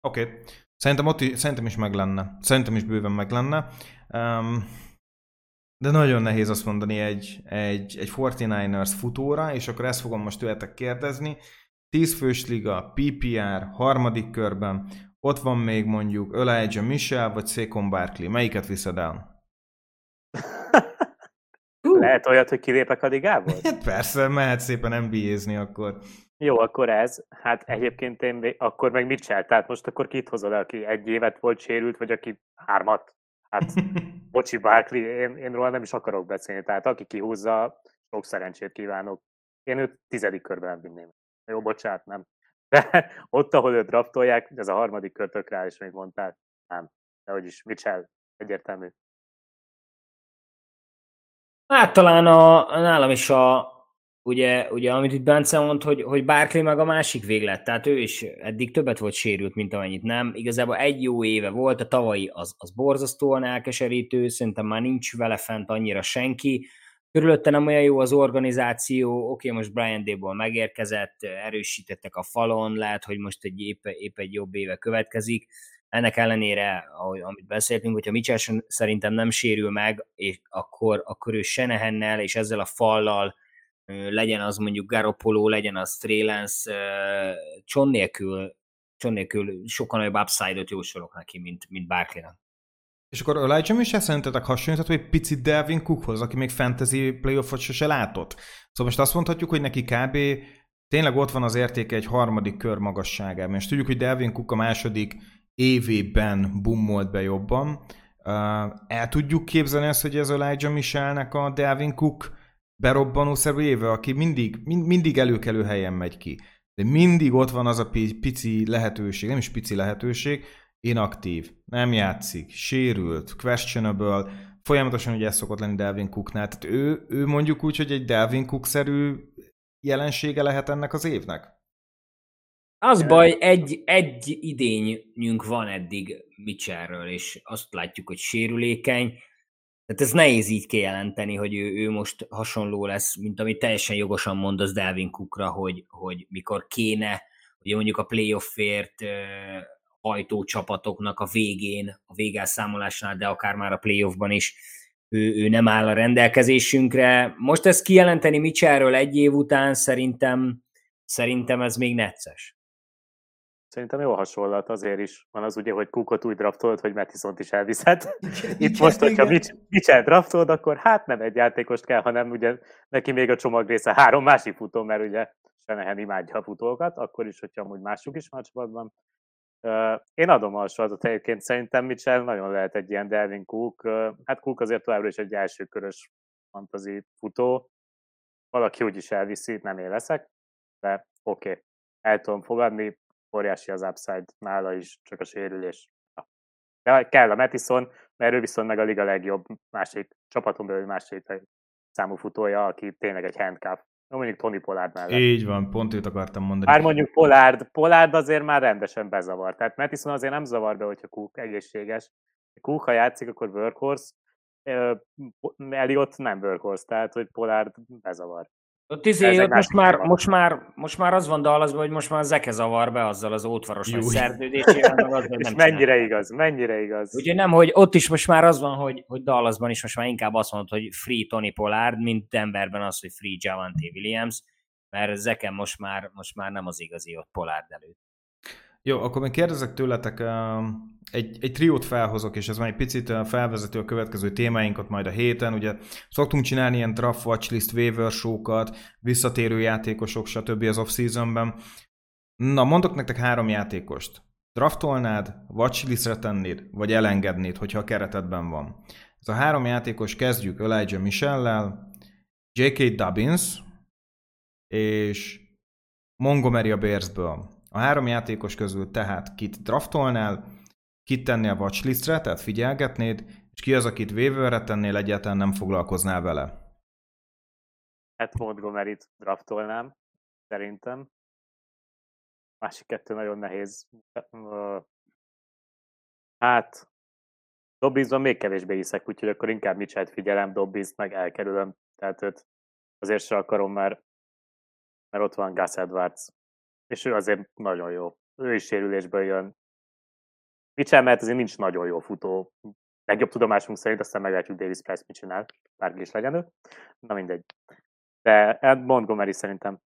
Oké. Okay. Szerintem, ott is, szerintem is meg lenne. Szerintem is bőven meg lenne. Um, de nagyon nehéz azt mondani egy, egy, egy 49ers futóra, és akkor ezt fogom most tőletek kérdezni. 10 fős liga, PPR, harmadik körben, ott van még mondjuk Elijah Michel, vagy Saquon Barkley. Melyiket viszed el? Lehet olyat, hogy kilépek a ligából? Hát persze, mehet szépen NBA-zni akkor. Jó, akkor ez. Hát egyébként én akkor meg mit csinál? Tehát most akkor kit hozod, aki egy évet volt sérült, vagy aki hármat? Hát, bocsi Barkley, én, én róla nem is akarok beszélni. Tehát aki kihúzza, sok szerencsét kívánok. Én őt tizedik körben vinném. Jó, bocsánat, nem. De ott, ahol őt draftolják, ez a harmadik kör tök rá is még mondtál. Nem. De hogy is, Mitchell, egyértelmű. Hát talán a, nálam is a, ugye, ugye amit itt Bence mond, hogy, hogy Barkley meg a másik véglet, tehát ő is eddig többet volt sérült, mint amennyit nem. Igazából egy jó éve volt, a tavalyi az, az borzasztóan elkeserítő, szerintem már nincs vele fent annyira senki. Körülötte nem olyan jó az organizáció, oké, most Brian Dable megérkezett, erősítettek a falon, lehet, hogy most egy épp, épp egy jobb éve következik, ennek ellenére, ahogy, amit beszéltünk, hogyha Mitchell szerintem nem sérül meg, és akkor, akkor ő Senehennel és ezzel a fallal legyen az mondjuk Garoppolo, legyen az Strélens, Cson nélkül, Cson nélkül sokkal nagyobb upside-ot jósolok neki, mint, mint Barkley-nak. És akkor Elijah Mitchell szerintetek hasonlítható egy picit Delvin Cookhoz, aki még fantasy playoffot sose látott. Szóval most azt mondhatjuk, hogy neki kb. tényleg ott van az értéke egy harmadik kör magasságában. És tudjuk, hogy Delvin Cook a második évében bummolt be jobban. El tudjuk képzelni ezt, hogy ez Elijah Michelnek a Delvin Cook berobbanószerű éve, aki mindig, mind, mindig előkelő helyen megy ki. De mindig ott van az a pici lehetőség, nem is pici lehetőség, inaktív, nem játszik, sérült, questionable, folyamatosan ugye ez szokott lenni Delvin Cooknál. Tehát ő, ő mondjuk úgy, hogy egy Delvin Cook-szerű jelensége lehet ennek az évnek? Az baj, egy, egy idényünk van eddig Mitchellről, és azt látjuk, hogy sérülékeny. Tehát ez nehéz így kijelenteni, hogy ő, ő most hasonló lesz, mint amit teljesen jogosan mondasz Delvin Cookra, hogy, hogy mikor kéne, ugye mondjuk a playoffért hajtó csapatoknak a végén, a végelszámolásnál, de akár már a playoffban is ő, ő nem áll a rendelkezésünkre. Most ezt kijelenteni Mitchellről egy év után szerintem, szerintem ez még necces. Szerintem jó hasonlat azért is van az ugye, hogy Kukot úgy draftolt, hogy Mattison is elviszed. Itt most, hogyha Mitchell draftolod, akkor hát nem egy játékost kell, hanem ugye neki még a csomag része három másik futó, mert ugye Senehen imádja a futókat, akkor is, hogyha amúgy mások is van a csapatban. Én adom a hasonlatot egyébként, szerintem Mitchell nagyon lehet egy ilyen Delvin Cook. Hát Cook azért továbbra is egy első körös fantasy futó. Valaki úgyis elviszi, nem én leszek, de oké, okay. el tudom fogadni, óriási az upside nála is, csak a sérülés. De kell a Metison, mert ő viszont meg a liga legjobb másik csapaton belül másik számú futója, aki tényleg egy handcuff. No, mondjuk Tony Pollard mellett. Így van, pont őt akartam mondani. Már mondjuk Pollard, Pollard azért már rendesen bezavar. Tehát Metison azért nem zavar be, hogyha Cook egészséges. Cook, ha játszik, akkor workhorse, Elliot nem workhorse, tehát hogy Pollard bezavar. Ott izé, ott most, már, most, már, most már az van Dallasban, hogy most már Zeke zavar be azzal az ótvaros nagy szerződésével. Az, hogy nem mennyire csinál. igaz, mennyire igaz. Ugye nem, hogy ott is most már az van, hogy, hogy Dallasban is most már inkább azt mondod, hogy free Tony Pollard, mint Denverben az, hogy free Javante Williams, mert Zeke most már, most már nem az igazi ott Pollard előtt. Jó, akkor még kérdezek tőletek, egy, egy triót felhozok, és ez már egy picit felvezető a következő témáinkat majd a héten. Ugye szoktunk csinálni ilyen draft watchlist, waiver show-kat, visszatérő játékosok, stb. az off-seasonben. Na, mondok nektek három játékost. Draftolnád, watchlistre tennéd, vagy elengednéd, hogyha a keretedben van. Ez a három játékos kezdjük Elijah Michellel, J.K. Dubbins és Montgomery a Bearsből. A három játékos közül tehát kit draftolnál, kit tennél watchlistre, tehát figyelgetnéd, és ki az, akit waiverre tennél, egyáltalán nem foglalkoznál vele? Hát Montgomery-t draftolnám, szerintem. Másik kettő nagyon nehéz. Hát, Dobbizban még kevésbé hiszek, úgyhogy akkor inkább Mitchell figyelem, Dobbiz meg elkerülöm. Tehát őt azért se akarom, mert, mert ott van Gus Edwards és ő azért nagyon jó. Ő is sérülésből jön. Mitchell mert azért nincs nagyon jó futó. Legjobb tudomásunk szerint, aztán meglátjuk Davis Price mit csinál, bárki is legyen ő. Na mindegy. De Montgomery szerintem.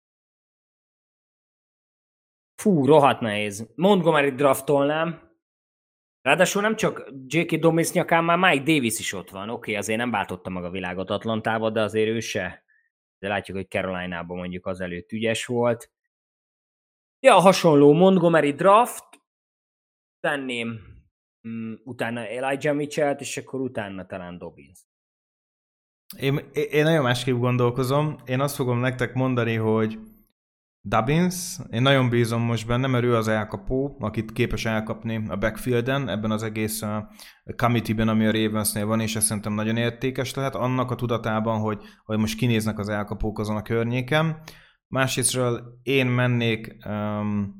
Fú, rohadt nehéz. Montgomery draftolnám. Ráadásul nem csak J.K. Domis nyakán, már Mike Davis is ott van. Oké, okay, azért nem váltotta meg a világot Atlantába, de azért ő se. De látjuk, hogy Caroline-ában mondjuk az előtt ügyes volt. Ja, hasonló Montgomery draft, tenném mm, utána Elijah Mitchell-t, és akkor utána talán Dobbins. Én, én nagyon másképp gondolkozom. Én azt fogom nektek mondani, hogy Dubbins, én nagyon bízom most benne, mert ő az elkapó, akit képes elkapni a backfielden, ebben az egész uh, committee-ben, ami a Ravensnél van, és ez szerintem nagyon értékes lehet, annak a tudatában, hogy, hogy most kinéznek az elkapók azon a környéken. Másrésztről én mennék um,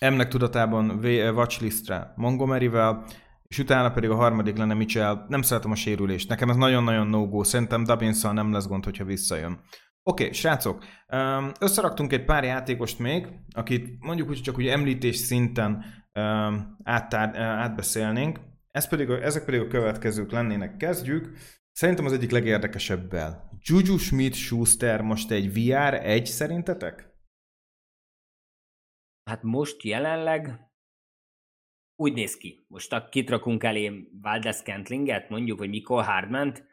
emnek tudatában watchlistre Montgomery-vel, és utána pedig a harmadik lenne Mitchell. Nem szeretem a sérülést. Nekem ez nagyon-nagyon no-go. Szerintem dubbins nem lesz gond, hogyha visszajön. Oké, okay, srácok, összeraktunk egy pár játékost még, akit mondjuk úgy csak úgy említés szinten áttár, átbeszélnénk. Ez pedig ezek pedig a következők lennének. Kezdjük. Szerintem az egyik legérdekesebbel. Juju Smith-Schuster most egy VR egy szerintetek? Hát most jelenleg úgy néz ki. Most a kit rakunk elé Valdez Kentlinget, mondjuk, vagy Mikol hardman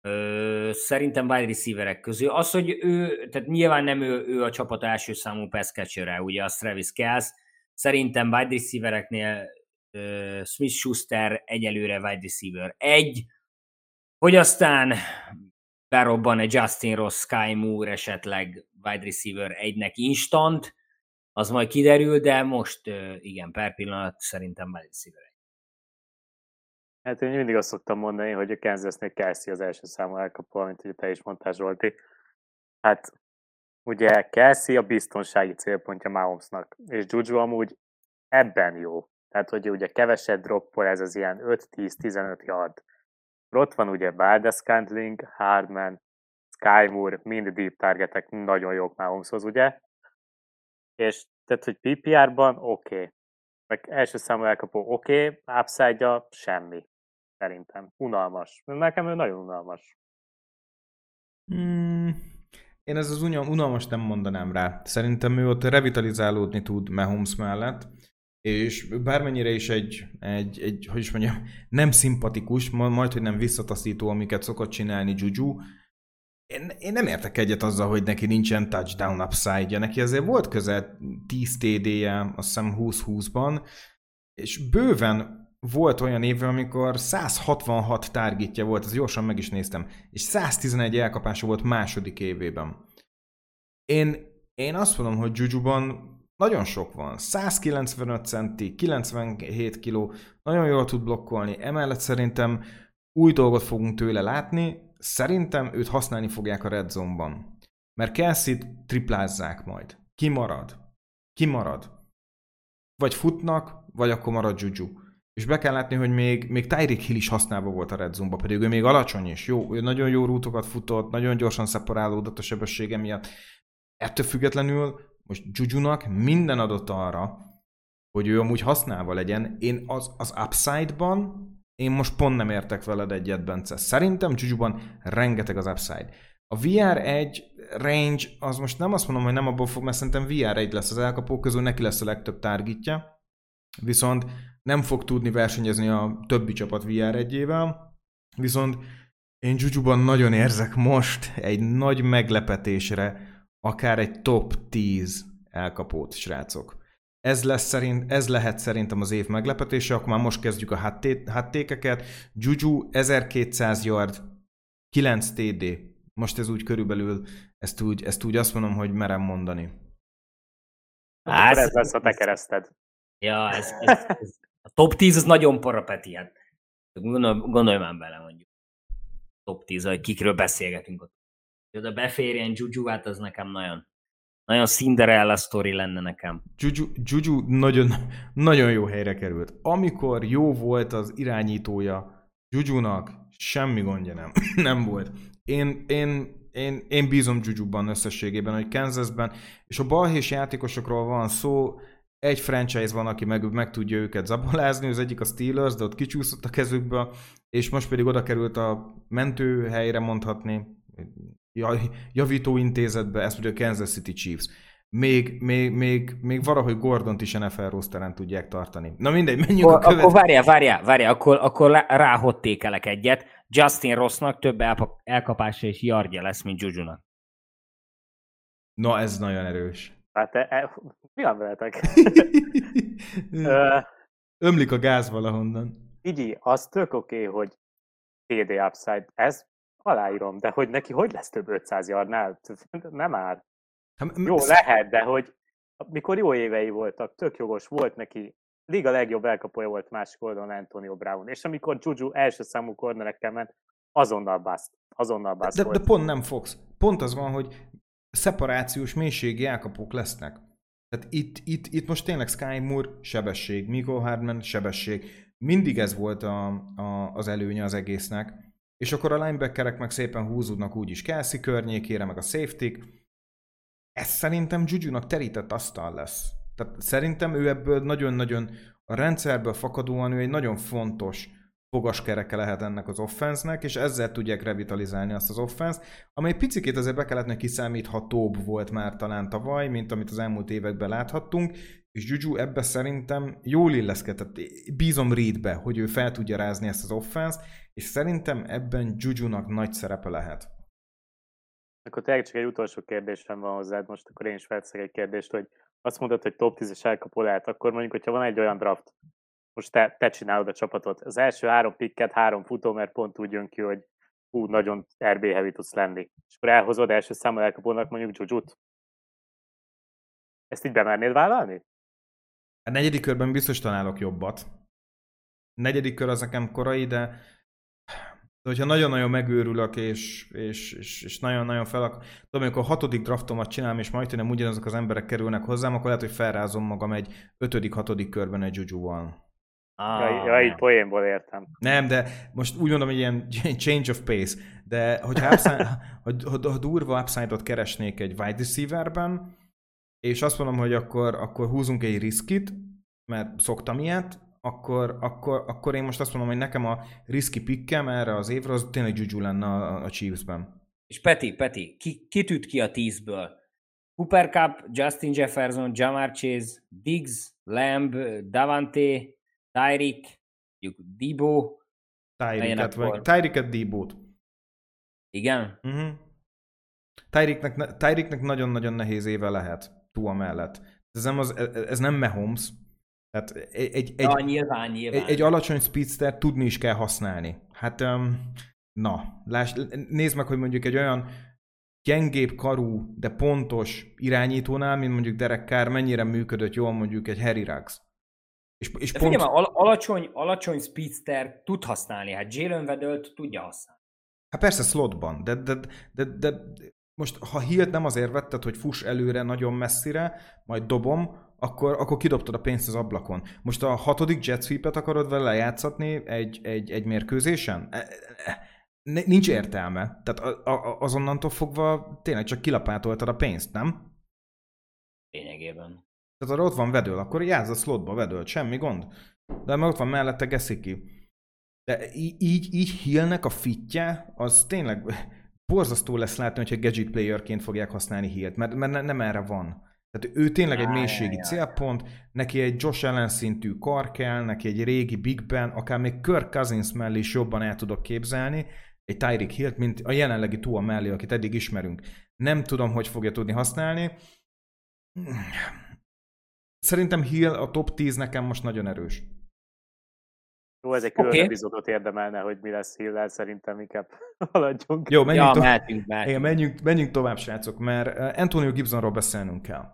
Ö, szerintem wide receiverek közül. Az, hogy ő, tehát nyilván nem ő, ő a csapat első számú pass ugye a Travis Kells. Szerintem wide receivereknél Smith Schuster egyelőre wide receiver egy, hogy aztán berobban egy Justin Ross, Sky Moore, esetleg wide receiver egynek instant, az majd kiderül, de most igen, per pillanat szerintem wide receiver. Hát én mindig azt szoktam mondani, hogy a Kansasnél Kelsey az első számú elkapó, amit ugye te is mondtál, Zsolti. Hát ugye Kelsey a biztonsági célpontja Mahomesnak, és Juju amúgy ebben jó. Tehát, hogy ugye keveset droppol, ez az ilyen 5-10-15 yard ott van ugye Valdez Scantling, Hardman, Sky mind deep targetek nagyon jók Mahomeshoz, ugye? És tehát, hogy PPR-ban oké. Okay. Meg első számú elkapó oké, okay, upside semmi. Szerintem. Unalmas. Nekem ő nagyon unalmas. Hmm. én ez az unalmas nem mondanám rá. Szerintem ő ott revitalizálódni tud Mahomes mellett, és bármennyire is egy, egy, egy hogy is mondjam, nem szimpatikus, majd, hogy nem visszataszító, amiket szokott csinálni Juju, én, én nem értek egyet azzal, hogy neki nincsen touchdown upside-ja. Neki azért volt közel 10 TD-je, azt hiszem 20-20-ban, és bőven volt olyan éve, amikor 166 targetja volt, ez gyorsan meg is néztem, és 111 elkapása volt második évében. Én, én azt mondom, hogy Jujuban nagyon sok van. 195 centi, 97 kiló, nagyon jól tud blokkolni, emellett szerintem új dolgot fogunk tőle látni, szerintem őt használni fogják a red zone-ban. Mert Kelsey-t triplázzák majd. Ki marad? Ki marad? Vagy futnak, vagy akkor marad Juju. És be kell látni, hogy még, még Tyreek Hill is használva volt a red zone-ba, pedig ő még alacsony is. Jó, ő nagyon jó rútokat futott, nagyon gyorsan szeparálódott a sebessége miatt. Ettől függetlenül most Jujunak minden adott arra, hogy ő amúgy használva legyen. Én az, az upside-ban én most pont nem értek veled egyet, Bence. Szerintem Jujuban rengeteg az upside. A VR1 range, az most nem azt mondom, hogy nem abból fog, mert szerintem VR1 lesz az elkapó közül, neki lesz a legtöbb targetja, viszont nem fog tudni versenyezni a többi csapat VR1-ével, viszont én Jujuban nagyon érzek most egy nagy meglepetésre, akár egy top 10 elkapót, srácok. Ez, lesz szerint, ez lehet szerintem az év meglepetése, akkor már most kezdjük a hattékeket. Juju 1200 yard, 9 TD. Most ez úgy körülbelül, ezt úgy, ezt úgy azt mondom, hogy merem mondani. Hát, ez lesz a te kereszted. Ja, ez, ez, ez, a top 10 az nagyon parapeti, hát gondolj, gondolj már bele mondjuk. Top 10, hogy kikről beszélgetünk ott. Oda beférjen Juju, hát az nekem nagyon, nagyon Cinderella sztori lenne nekem. Juju, Juju nagyon, nagyon jó helyre került. Amikor jó volt az irányítója Jujunak, semmi gondja nem, nem volt. Én, én, én, én bízom Jujuban összességében, hogy Kansasben, és a balhés játékosokról van szó, egy franchise van, aki meg, meg tudja őket zabolázni, az egyik a Steelers, de ott kicsúszott a kezükbe, és most pedig oda került a mentőhelyre mondhatni, javító intézetbe, ezt mondja a Kansas City Chiefs. Még, még, még, még valahogy Gordont is NFL rosteren tudják tartani. Na mindegy, menjünk akkor, a követ... Akkor várjál, várjál, várjál, akkor, akkor ráhottékelek egyet. Justin Rossnak több elkapása és yardja lesz, mint Jujunak. Na, ez nagyon erős. Hát, e, e, mi van veletek? Ömlik a gáz valahonnan. Így, az tök oké, okay, hogy TD upside. Ez aláírom, de hogy neki hogy lesz több 500 yardnál? Nem már. Hát, jó, lehet, de hogy mikor jó évei voltak, tök jogos, volt neki liga legjobb elkapója volt másik oldalon Antonio Brown, és amikor Juju első számú kornerekkel ment, azonnal bust, azonnal bust de, de, de pont nem fogsz. Pont az van, hogy szeparációs mélységi elkapók lesznek. Tehát itt, itt, itt most tényleg Sky Moore sebesség, Miko Hardman sebesség. Mindig ez volt a, a, az előnye az egésznek és akkor a linebackerek meg szépen húzódnak úgyis Kelsey környékére, meg a safety Ez szerintem Juju-nak terített asztal lesz. Tehát szerintem ő ebből nagyon-nagyon a rendszerből fakadóan ő egy nagyon fontos fogaskereke lehet ennek az offensznek, és ezzel tudják revitalizálni azt az offensz, amely picikét azért be kellett neki kiszámíthatóbb volt már talán tavaly, mint amit az elmúlt években láthattunk, és Juju ebbe szerintem jól illeszkedett. Bízom Reedbe, hogy ő fel tudja rázni ezt az offensz, és szerintem ebben Juju-nak nagy szerepe lehet. Akkor tényleg csak egy utolsó kérdésem van hozzád, most akkor én is felteszek egy kérdést, hogy azt mondod, hogy top 10-es elkapó lehet, akkor mondjuk, hogyha van egy olyan draft, most te, te csinálod a csapatot, az első három pikket, három futó, mert pont úgy jön ki, hogy hú, nagyon RB heavy tudsz lenni. És akkor elhozod első számú elkapónak mondjuk Jujut. Ezt így bemernéd vállalni? A negyedik körben biztos találok jobbat. A negyedik kör az nekem korai, de, de hogyha nagyon-nagyon megőrülök, és, és, és, és nagyon-nagyon fel akar... Tudom, amikor a hatodik draftomat csinálom, és majd nem ugyanazok az emberek kerülnek hozzám, akkor lehet, hogy felrázom magam egy ötödik-hatodik körben egy Juju-val. Ah, ja, ja, így poénból értem. Nem, de most úgy mondom, hogy ilyen change of pace, de hogyha upside, ha, ha, ha durva upside-ot keresnék egy wide receiverben, és azt mondom, hogy akkor, akkor húzunk egy riskit, mert szoktam ilyet, akkor, akkor, akkor én most azt mondom, hogy nekem a riski pikkem erre az évre az tényleg Juju lenne a, a Chiefs-ben. És Peti, Peti, ki, ki üt ki a tízből? Cooper Cup, Justin Jefferson, Jamar Chase, Diggs, Lamb, Davante, Tyreek, mondjuk Debo. Tyreek-et, vagy Tyreek-et, Debo-t. Igen? Uh-huh. Tyreeknek, ne- Tyreeknek nagyon-nagyon nehéz éve lehet Tua mellett. Ez nem, az, ez nem Mahomes. Tehát egy, egy, egy, ja, nyilván, nyilván. egy, egy alacsony speedster tudni is kell használni. Hát, um, na, láss, nézd meg, hogy mondjuk egy olyan gyengébb karú, de pontos irányítónál, mint mondjuk Derek Carr, mennyire működött jól mondjuk egy Harry Ruggs. És, és De pont, figyelj al- alacsony, alacsony speedster tud használni, hát Jalen Vedölt tudja használni. hát persze slotban, de, de, de, de most ha Hilt nem azért vetted, hogy fuss előre nagyon messzire, majd dobom, akkor, akkor kidobtad a pénzt az ablakon. Most a hatodik jet sweep-et akarod vele játszatni egy, egy, egy mérkőzésen? E- e- ne- Nincs értelme. Tehát a, a, azonnantól fogva tényleg csak kilapátoltad a pénzt, nem? Lényegében. Tehát arra ott van vedől, akkor játsz a slotba vedöl, semmi gond. De meg ott van mellette Gesicki. De így, így Hillnek a fitje, az tényleg borzasztó lesz látni, hogyha gadget playerként fogják használni Hillt, mert, mert ne, nem erre van. Tehát ő tényleg egy mélységi jaj, célpont, neki egy Josh Allen szintű kar kell, neki egy régi Big Ben, akár még Kirk Cousins mellé is jobban el tudok képzelni, egy Tyreek Hillt, mint a jelenlegi Tua mellé, akit eddig ismerünk. Nem tudom, hogy fogja tudni használni. Szerintem Hill a top 10 nekem most nagyon erős. Jó, ez egy külön okay. epizódot érdemelne, hogy mi lesz Hill-el, szerintem inkább haladjunk. Jó, menjünk, Ja, to- mehetünk, mehetünk. Igen, menjünk, menjünk tovább, srácok, mert eh, Antonio Gibsonról beszélnünk kell.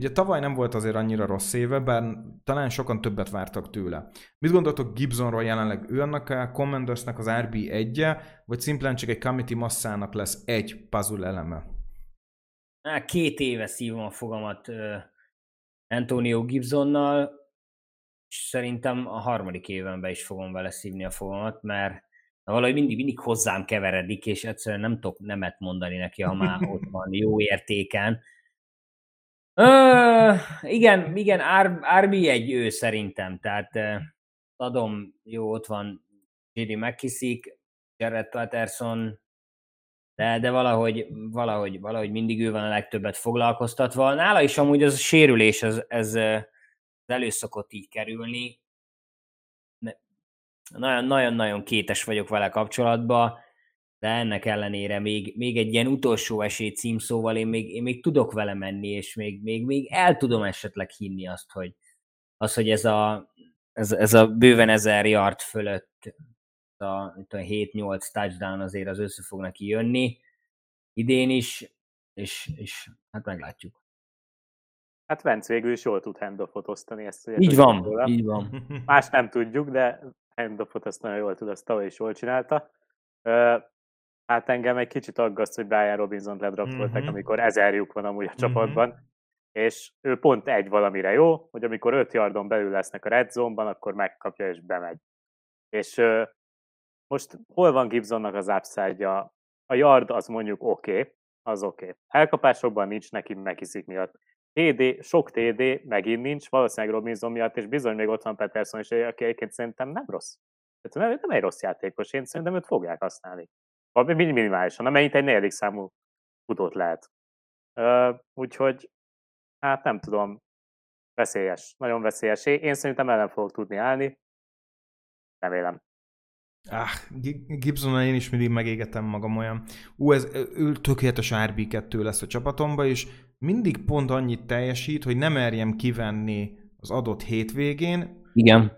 Ugye tavaly nem volt azért annyira rossz éve, bár talán sokan többet vártak tőle. Mit gondoltok Gibsonról jelenleg? Ő annak a Commandersnek az RB1-je, vagy szimplán csak egy committee masszának lesz egy puzzle eleme? Két éve szívom a fogamat uh, Antonio Gibsonnal, és szerintem a harmadik évenben is fogom vele szívni a fogamat, mert valahogy mindig, mindig hozzám keveredik, és egyszerűen nem tudok nemet mondani neki, ha már ott van jó értéken. Uh, igen, igen, RB egy ő szerintem, tehát adom, jó, ott van J.D. McKissick, Jared Patterson, de, de valahogy, valahogy, valahogy mindig ő van a legtöbbet foglalkoztatva. Nála is amúgy az a sérülés, ez, ez elő szokott így kerülni. Nagyon-nagyon kétes vagyok vele kapcsolatban, de ennek ellenére még, még egy ilyen utolsó esély címszóval én még, én még tudok vele menni, és még, még, még el tudom esetleg hinni azt, hogy, az, hogy ez a, ez, ez a bőven ezer yard fölött a, a 7-8 touchdown azért az össze fog jönni idén is, és, és hát meglátjuk. Hát Vence végül is jól tud handoffot osztani. Ezt ugye Így van, róla. így van. Más nem tudjuk, de handoffot azt nagyon jól tud, azt tavaly is jól csinálta. Hát engem egy kicsit aggaszt, hogy Brian Robinson ledraftolták, Mhm. amikor ezer lyuk van amúgy a csapatban, és ő pont egy valamire jó, hogy amikor öt yardon belül lesznek a red zone-ban, akkor megkapja és bemegy. És ö, most hol van Gibsonnak az upside-ja? A yard az mondjuk oké, okay, az oké. Okay. Elkapásokban nincs neki meghiszik miatt. TD, sok TD megint nincs, valószínűleg Robinson miatt, és bizony még ott van Peterson is, aki egyébként szerintem nem rossz. Tehát nem, nem egy rossz játékos, én szerintem őt fogják használni. Minimálisan, amennyit egy negyedik számú futót lehet. Úgyhogy, hát nem tudom, veszélyes, nagyon veszélyes. Én szerintem ellen fogok tudni állni. Remélem. Ah, Gi- Gibson én is mindig megégetem magam olyan. Ú, ez, ő tökéletes RB2 lesz a csapatomba, és mindig pont annyit teljesít, hogy nem merjem kivenni az adott hétvégén, Igen.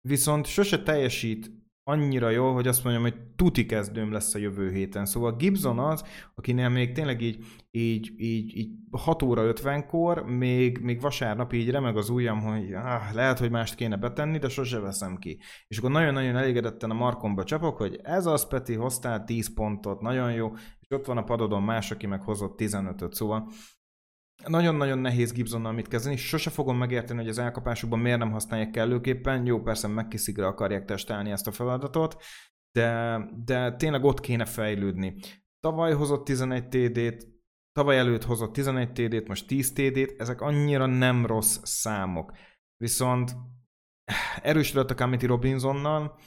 viszont sose teljesít annyira jó, hogy azt mondjam, hogy tuti kezdőm lesz a jövő héten. Szóval Gibson az, akinél még tényleg így, így, így, így 6 óra 50-kor, még, még vasárnap így remeg az ujjam, hogy ah, lehet, hogy mást kéne betenni, de sose veszem ki. És akkor nagyon-nagyon elégedetten a markomba csapok, hogy ez az, Peti, hoztál 10 pontot, nagyon jó, és ott van a padodon más, aki meg hozott 15-öt, szóval nagyon-nagyon nehéz Gibsonnal mit kezdeni, sose fogom megérteni, hogy az elkapásukban miért nem használják kellőképpen. Jó, persze megkiszigre akarják testálni ezt a feladatot, de, de tényleg ott kéne fejlődni. Tavaly hozott 11 TD-t, tavaly előtt hozott 11 TD-t, most 10 TD-t, ezek annyira nem rossz számok. Viszont erősödött a Kamiti Robinsonnal,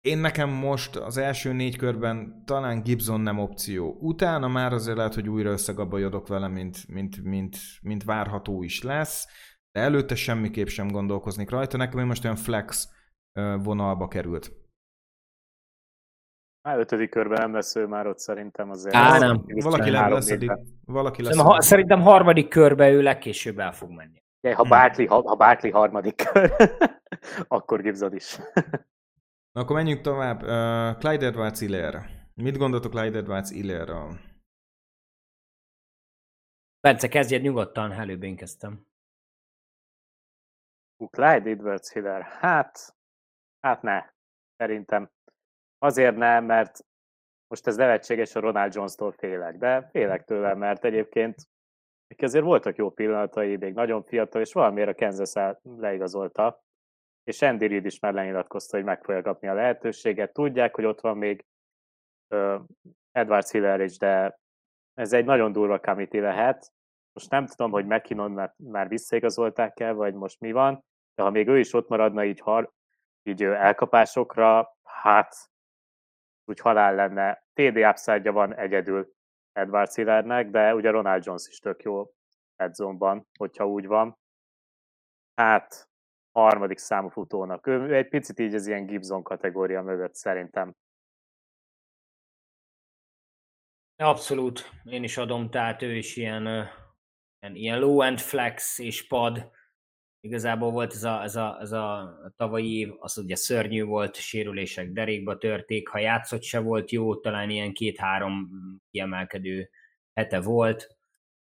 én nekem most az első négy körben talán Gibson nem opció. Utána már azért lehet, hogy újra összegabajodok vele, mint, mint, mint, mint várható is lesz, de előtte semmiképp sem gondolkoznék rajta. Nekem most olyan flex vonalba került. Már ötödik körben nem lesz ő már ott szerintem azért. Á, nem. Valaki le, leszedik. Valaki lesz. Szerintem, ha, szerintem harmadik körbe ő legkésőbb el fog menni. Ja, ha, Barkley, ha, ha Barkley harmadik kör, akkor Gibson is. Na, akkor menjünk tovább. Uh, Clyde edwards Mit gondoltok Clyde edwards -ról? Bence, kezdjed nyugodtan, előbb én kezdtem. Clyde edwards Hiller. Hát, hát ne, szerintem. Azért nem, mert most ez nevetséges, a Ronald Jones-tól félek, de félek tőle, mert egyébként azért voltak jó pillanatai, még nagyon fiatal, és valamiért a Kansas leigazolta, és Andy Reid is már lenyilatkozta, hogy meg fogja kapni a lehetőséget. Tudják, hogy ott van még Edward Hiller is, de ez egy nagyon durva kamiti lehet. Most nem tudom, hogy McKinnon már, már visszaigazolták el, vagy most mi van, de ha még ő is ott maradna így, har, így elkapásokra, hát úgy halál lenne. TD upside van egyedül Edward Hillernek, de ugye Ronald Jones is tök jó edzomban, hogyha úgy van. Hát harmadik számú futónak. Ő egy picit így az ilyen Gibson kategória mögött szerintem. Abszolút, én is adom, tehát ő is ilyen, ilyen, ilyen low-end flex és pad. Igazából volt ez a, ez a, ez a tavalyi év, az ugye szörnyű volt, sérülések derékba törték, ha játszott se volt jó, talán ilyen két-három kiemelkedő hete volt,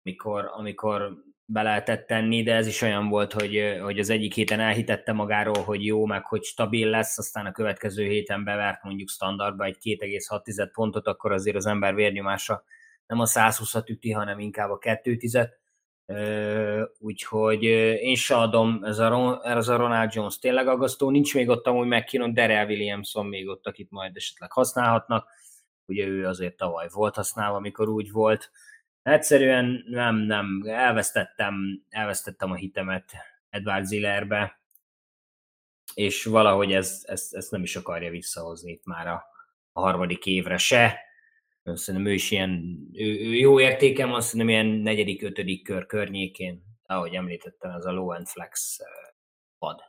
amikor, amikor be lehetett tenni, de ez is olyan volt, hogy, hogy az egyik héten elhitette magáról, hogy jó, meg hogy stabil lesz, aztán a következő héten bevert mondjuk standardba egy 2,6 pontot, akkor azért az ember vérnyomása nem a 120-at üti, hanem inkább a 2 Úgyhogy én se adom, ez a, ez a Ronald Jones. Tényleg aggasztó, nincs még ott amúgy megkínon Darrell Williamson még ott, akit majd esetleg használhatnak, ugye ő azért tavaly volt használva, amikor úgy volt, Egyszerűen nem, nem, elvesztettem, elvesztettem a hitemet Edward Zillerbe, és valahogy ez, ez, ez nem is akarja visszahozni itt már a, a harmadik évre se. Szerintem ő is ilyen, ő, ő jó értékem van, szerintem ilyen negyedik, ötödik kör környékén, ahogy említettem, ez a low and flex pad.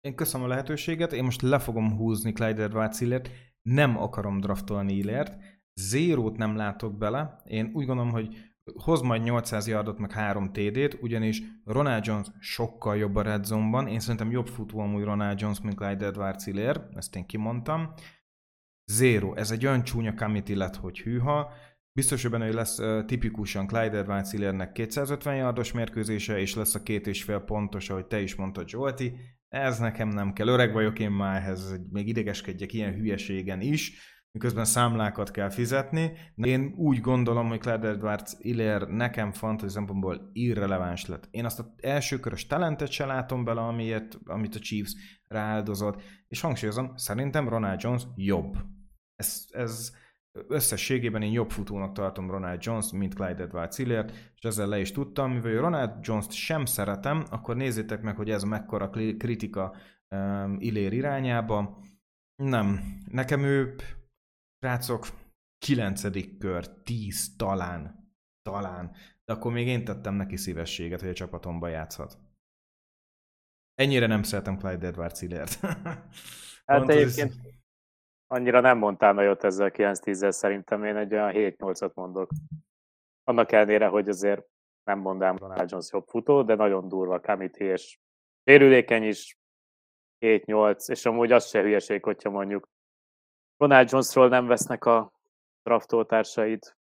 Én köszönöm a lehetőséget, én most le fogom húzni Clyde Edwards nem akarom draftolni Illert, zérót nem látok bele, én úgy gondolom, hogy hoz majd 800 yardot, meg 3 TD-t, ugyanis Ronald Jones sokkal jobb a red zone-ban. Én szerintem jobb futó amúgy Ronald Jones, mint Clyde edwards -Hiller. ezt én kimondtam. Zero. Ez egy olyan csúnya committee lett, hogy hűha. Biztos, hogy benne, hogy lesz uh, tipikusan Clyde edwards Hillernek 250 yardos mérkőzése, és lesz a két és fél pontos, ahogy te is mondtad, Zsolti. Ez nekem nem kell. Öreg vagyok én már ehhez, még idegeskedjek ilyen hülyeségen is miközben számlákat kell fizetni. Én úgy gondolom, hogy Clyde Edwards Iller nekem fantasy szempontból irreleváns lett. Én azt az első körös talentet se látom bele, amiért, amit a Chiefs rááldozott, és hangsúlyozom, szerintem Ronald Jones jobb. Ez, ez összességében én jobb futónak tartom Ronald Jones, mint Clyde Edwards Hiller, és ezzel le is tudtam, mivel Ronald Jones-t sem szeretem, akkor nézzétek meg, hogy ez mekkora kritika um, Illér irányába. Nem, nekem ő Srácok, kilencedik kör, tíz talán, talán, de akkor még én tettem neki szívességet, hogy a csapatomba játszhat. Ennyire nem szeretem Clyde Edwards Hillert. hát egyébként annyira nem mondtál nagyot ezzel a 9-10-zel, szerintem én egy olyan 7-8-at mondok. Annak ellenére, hogy azért nem mondám Ronald Jones jobb futó, de nagyon durva Kamiti, és sérülékeny is, 7-8, és amúgy az se hülyeség, hogyha mondjuk Ronald Jonesról nem vesznek a draftoltársaid,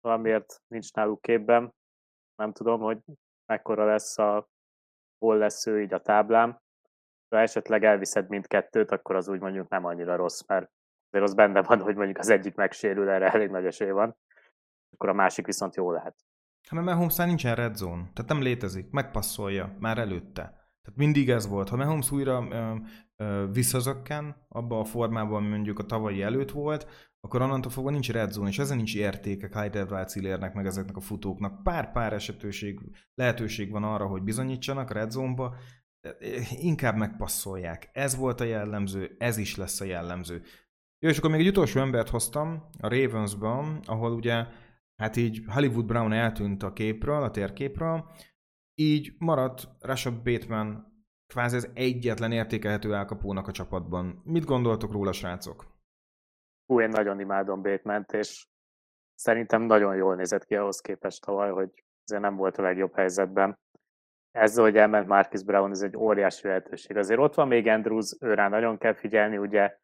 valamiért nincs náluk képben. Nem tudom, hogy mekkora lesz a, hol lesz ő így a táblám. Ha esetleg elviszed mindkettőt, akkor az úgy mondjuk nem annyira rossz, mert azért az benne van, hogy mondjuk az egyik megsérül, erre elég nagy esély van, akkor a másik viszont jó lehet. Hát mert Mahomesnál nincsen red zone, tehát nem létezik, megpasszolja már előtte. Tehát mindig ez volt. Ha Mahomes újra visszazökken abba a formában, ami mondjuk a tavalyi előtt volt, akkor onnantól fogva nincs red zone, és ezen nincs értéke Clyde edwards meg ezeknek a futóknak. Pár-pár esetőség, lehetőség van arra, hogy bizonyítsanak red zone-ba, inkább megpasszolják. Ez volt a jellemző, ez is lesz a jellemző. Jó, és akkor még egy utolsó embert hoztam a Ravensban, ahol ugye hát így Hollywood Brown eltűnt a képről, a térképről, így maradt Rashad Bateman kvázi az egyetlen értékelhető elkapónak a csapatban. Mit gondoltok róla, srácok? Hú, én nagyon imádom bateman és szerintem nagyon jól nézett ki ahhoz képest tavaly, hogy azért nem volt a legjobb helyzetben. Ezzel, hogy elment Marcus Brown, ez egy óriási lehetőség. Azért ott van még Andrews, őrá nagyon kell figyelni, ugye,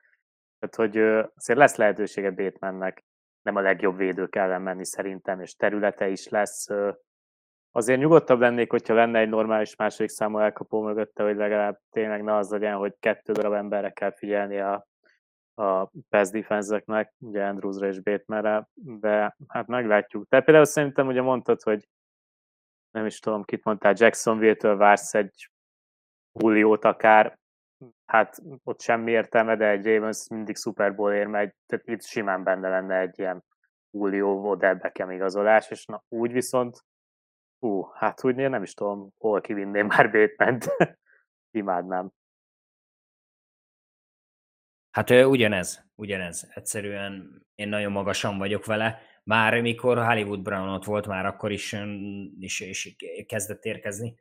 tehát hogy azért lesz lehetősége Batemannek nem a legjobb védők ellen menni szerintem, és területe is lesz. Azért nyugodtabb lennék, hogyha lenne egy normális második számú elkapó mögötte, hogy legalább tényleg ne az legyen, hogy kettő darab emberre kell figyelni a, a pass defense ugye Andrewsra és Batemanre, de hát meglátjuk. Te például szerintem ugye mondtad, hogy nem is tudom, kit mondtál, Jacksonville-től vársz egy Julio-t akár, hát ott semmi értelme, de egy Ravens mindig Super Bowl ér megy, tehát itt simán benne lenne egy ilyen Julio Odell Beckham igazolás, és na, úgy viszont, hú, hát úgy én nem is tudom, hol kivinném már Bateman-t. Imádnám. Hát ugyanez, ugyanez. Egyszerűen én nagyon magasan vagyok vele. Már mikor Hollywood Brown ott volt, már akkor is, is, is kezdett érkezni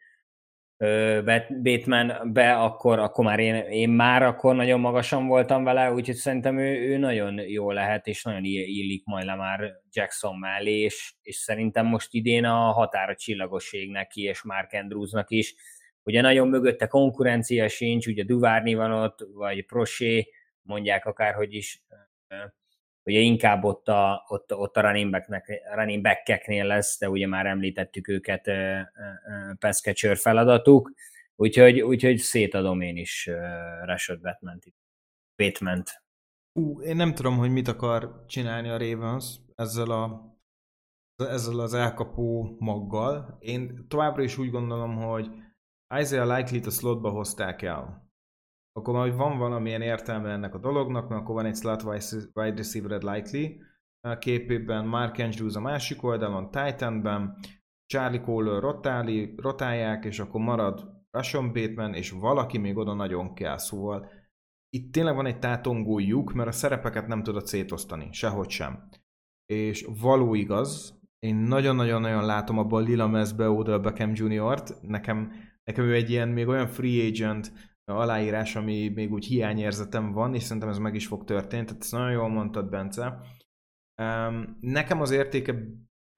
Bateman be, akkor, akkor már én, én már akkor nagyon magasan voltam vele, úgyhogy szerintem ő, ő nagyon jó lehet, és nagyon illik majd le már Jackson mellé, és, és szerintem most idén a határa csillagoség neki, és Mark Andrewsnak is. Ugye nagyon mögötte konkurencia sincs, ugye Duvárni van ott, vagy Prosé, mondják akárhogy is, ugye inkább ott a, ott, ott a running, back running back-eknél lesz, de ugye már említettük őket pass catcher feladatuk, úgyhogy, úgyhogy szétadom én is Rashad Batman-t. batman Ú, én nem tudom, hogy mit akar csinálni a Ravens ezzel a ezzel az elkapó maggal. Én továbbra is úgy gondolom, hogy Isaiah Likely-t a slotba hozták el akkor majd van valamilyen értelme ennek a dolognak, mert akkor van egy slot wide receiver likely képében, Mark Andrews a másik oldalon, Titanben, Charlie Kohler rotáli, rotálják, és akkor marad Rashon Bateman, és valaki még oda nagyon kell, szóval itt tényleg van egy tátongó lyuk, mert a szerepeket nem tudod szétosztani, sehogy sem. És való igaz, én nagyon-nagyon-nagyon látom abban Lila Mezbe Odell Beckham Jr.-t, nekem, nekem ő egy ilyen még olyan free agent, aláírás, ami még úgy hiányérzetem van, és szerintem ez meg is fog történni, tehát ezt nagyon jól mondtad, Bence. Um, nekem az értéke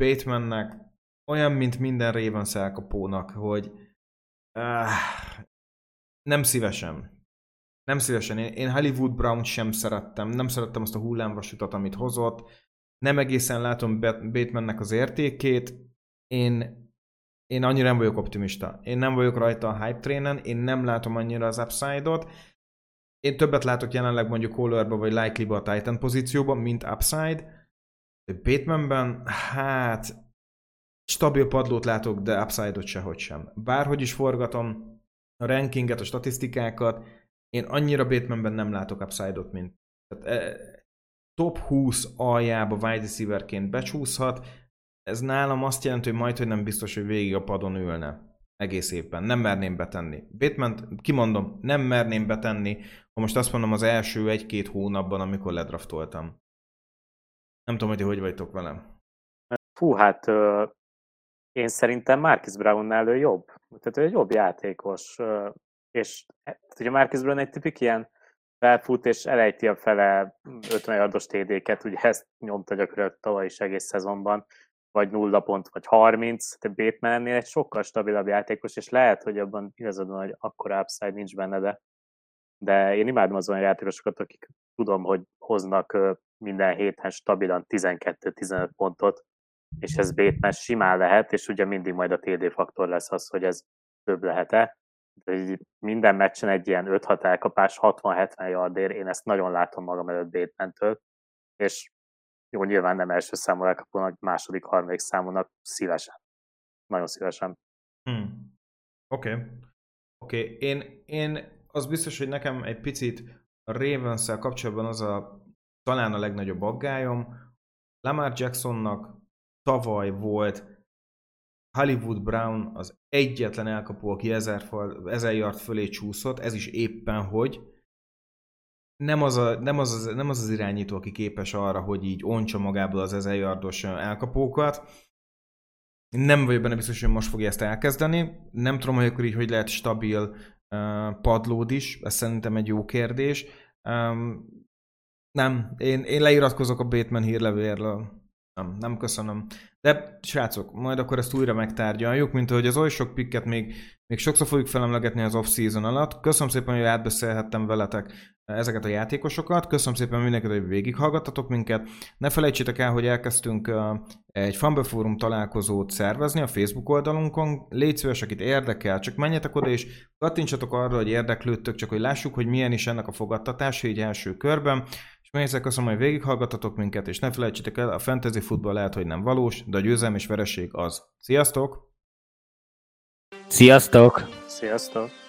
Batemannek olyan, mint minden Ravens elkapónak, hogy uh, nem szívesen. Nem szívesen. Én, én Hollywood Brown sem szerettem. Nem szerettem azt a hullámvasutat, amit hozott. Nem egészen látom Batemannek az értékét. Én én annyira nem vagyok optimista. Én nem vagyok rajta a hype trainen, én nem látom annyira az upside-ot. Én többet látok jelenleg mondjuk Colorba vagy Likely-ba a Titan pozícióban, mint upside. Batemanben, hát stabil padlót látok, de upside-ot sehogy sem. Bárhogy is forgatom a rankinget, a statisztikákat, én annyira Batemanben nem látok upside-ot, mint tehát, eh, top 20 aljába wide receiverként becsúszhat, ez nálam azt jelenti, hogy majd, hogy nem biztos, hogy végig a padon ülne. Egész évben. Nem merném betenni. Bateman, kimondom, nem merném betenni, ha most azt mondom az első egy-két hónapban, amikor ledraftoltam. Nem tudom, hogy hogy vagytok velem. Fú, hát én szerintem Marcus Brownnál ő jobb. Tehát ő egy jobb játékos. És hát ugye Marcus Brown egy tipik ilyen felfut, és elejti a fele 50 yardos TD-ket, ugye ezt nyomta gyakorlatilag tavaly is egész szezonban vagy nulla pont, vagy 30, de Bateman ennél egy sokkal stabilabb játékos, és lehet, hogy abban igazad van, hogy akkor upside nincs benne, de, de én imádom az olyan játékosokat, akik tudom, hogy hoznak minden héten stabilan 12-15 pontot, és ez Bateman simán lehet, és ugye mindig majd a TD faktor lesz az, hogy ez több lehet-e. De minden meccsen egy ilyen 5-6 elkapás, 60-70 yardér, én ezt nagyon látom magam előtt Bateman-től, és jó, nyilván nem első számú elkapónak, második, harmadik számúnak szívesen. Nagyon szívesen. Hmm. Oké. Okay. Oké, okay. én, én az biztos, hogy nekem egy picit a ravens kapcsolatban az a talán a legnagyobb aggályom. Lamar Jacksonnak tavaly volt Hollywood Brown az egyetlen elkapó, aki ezer, ezer yard fölé csúszott, ez is éppen hogy. Nem az, a, nem, az, az, nem az az irányító, aki képes arra, hogy így ontsa magából az ezer yardos elkapókat. Nem vagyok benne biztos, hogy most fogja ezt elkezdeni. Nem tudom, hogy akkor így hogy lehet stabil uh, padlód is. Ez szerintem egy jó kérdés. Um, nem, én, én leiratkozok a Bateman hírlevérről. Nem, nem köszönöm. De srácok, majd akkor ezt újra megtárgyaljuk, mint ahogy az oly sok pikket még, még sokszor fogjuk felemlegetni az off-season alatt. Köszönöm szépen, hogy átbeszélhettem veletek ezeket a játékosokat. Köszönöm szépen mindenkit, hogy végighallgattatok minket. Ne felejtsétek el, hogy elkezdtünk egy Fumble Forum találkozót szervezni a Facebook oldalunkon. Légy szíves, akit érdekel, csak menjetek oda és kattintsatok arra, hogy érdeklődtök, csak hogy lássuk, hogy milyen is ennek a fogadtatása így első körben. És még egyszer köszönöm, hogy végighallgattatok minket, és ne felejtsétek el, a fantasy futball lehet, hogy nem valós, de a győzelem és vereség az. Sziasztok! Sziasztok! Sziasztok!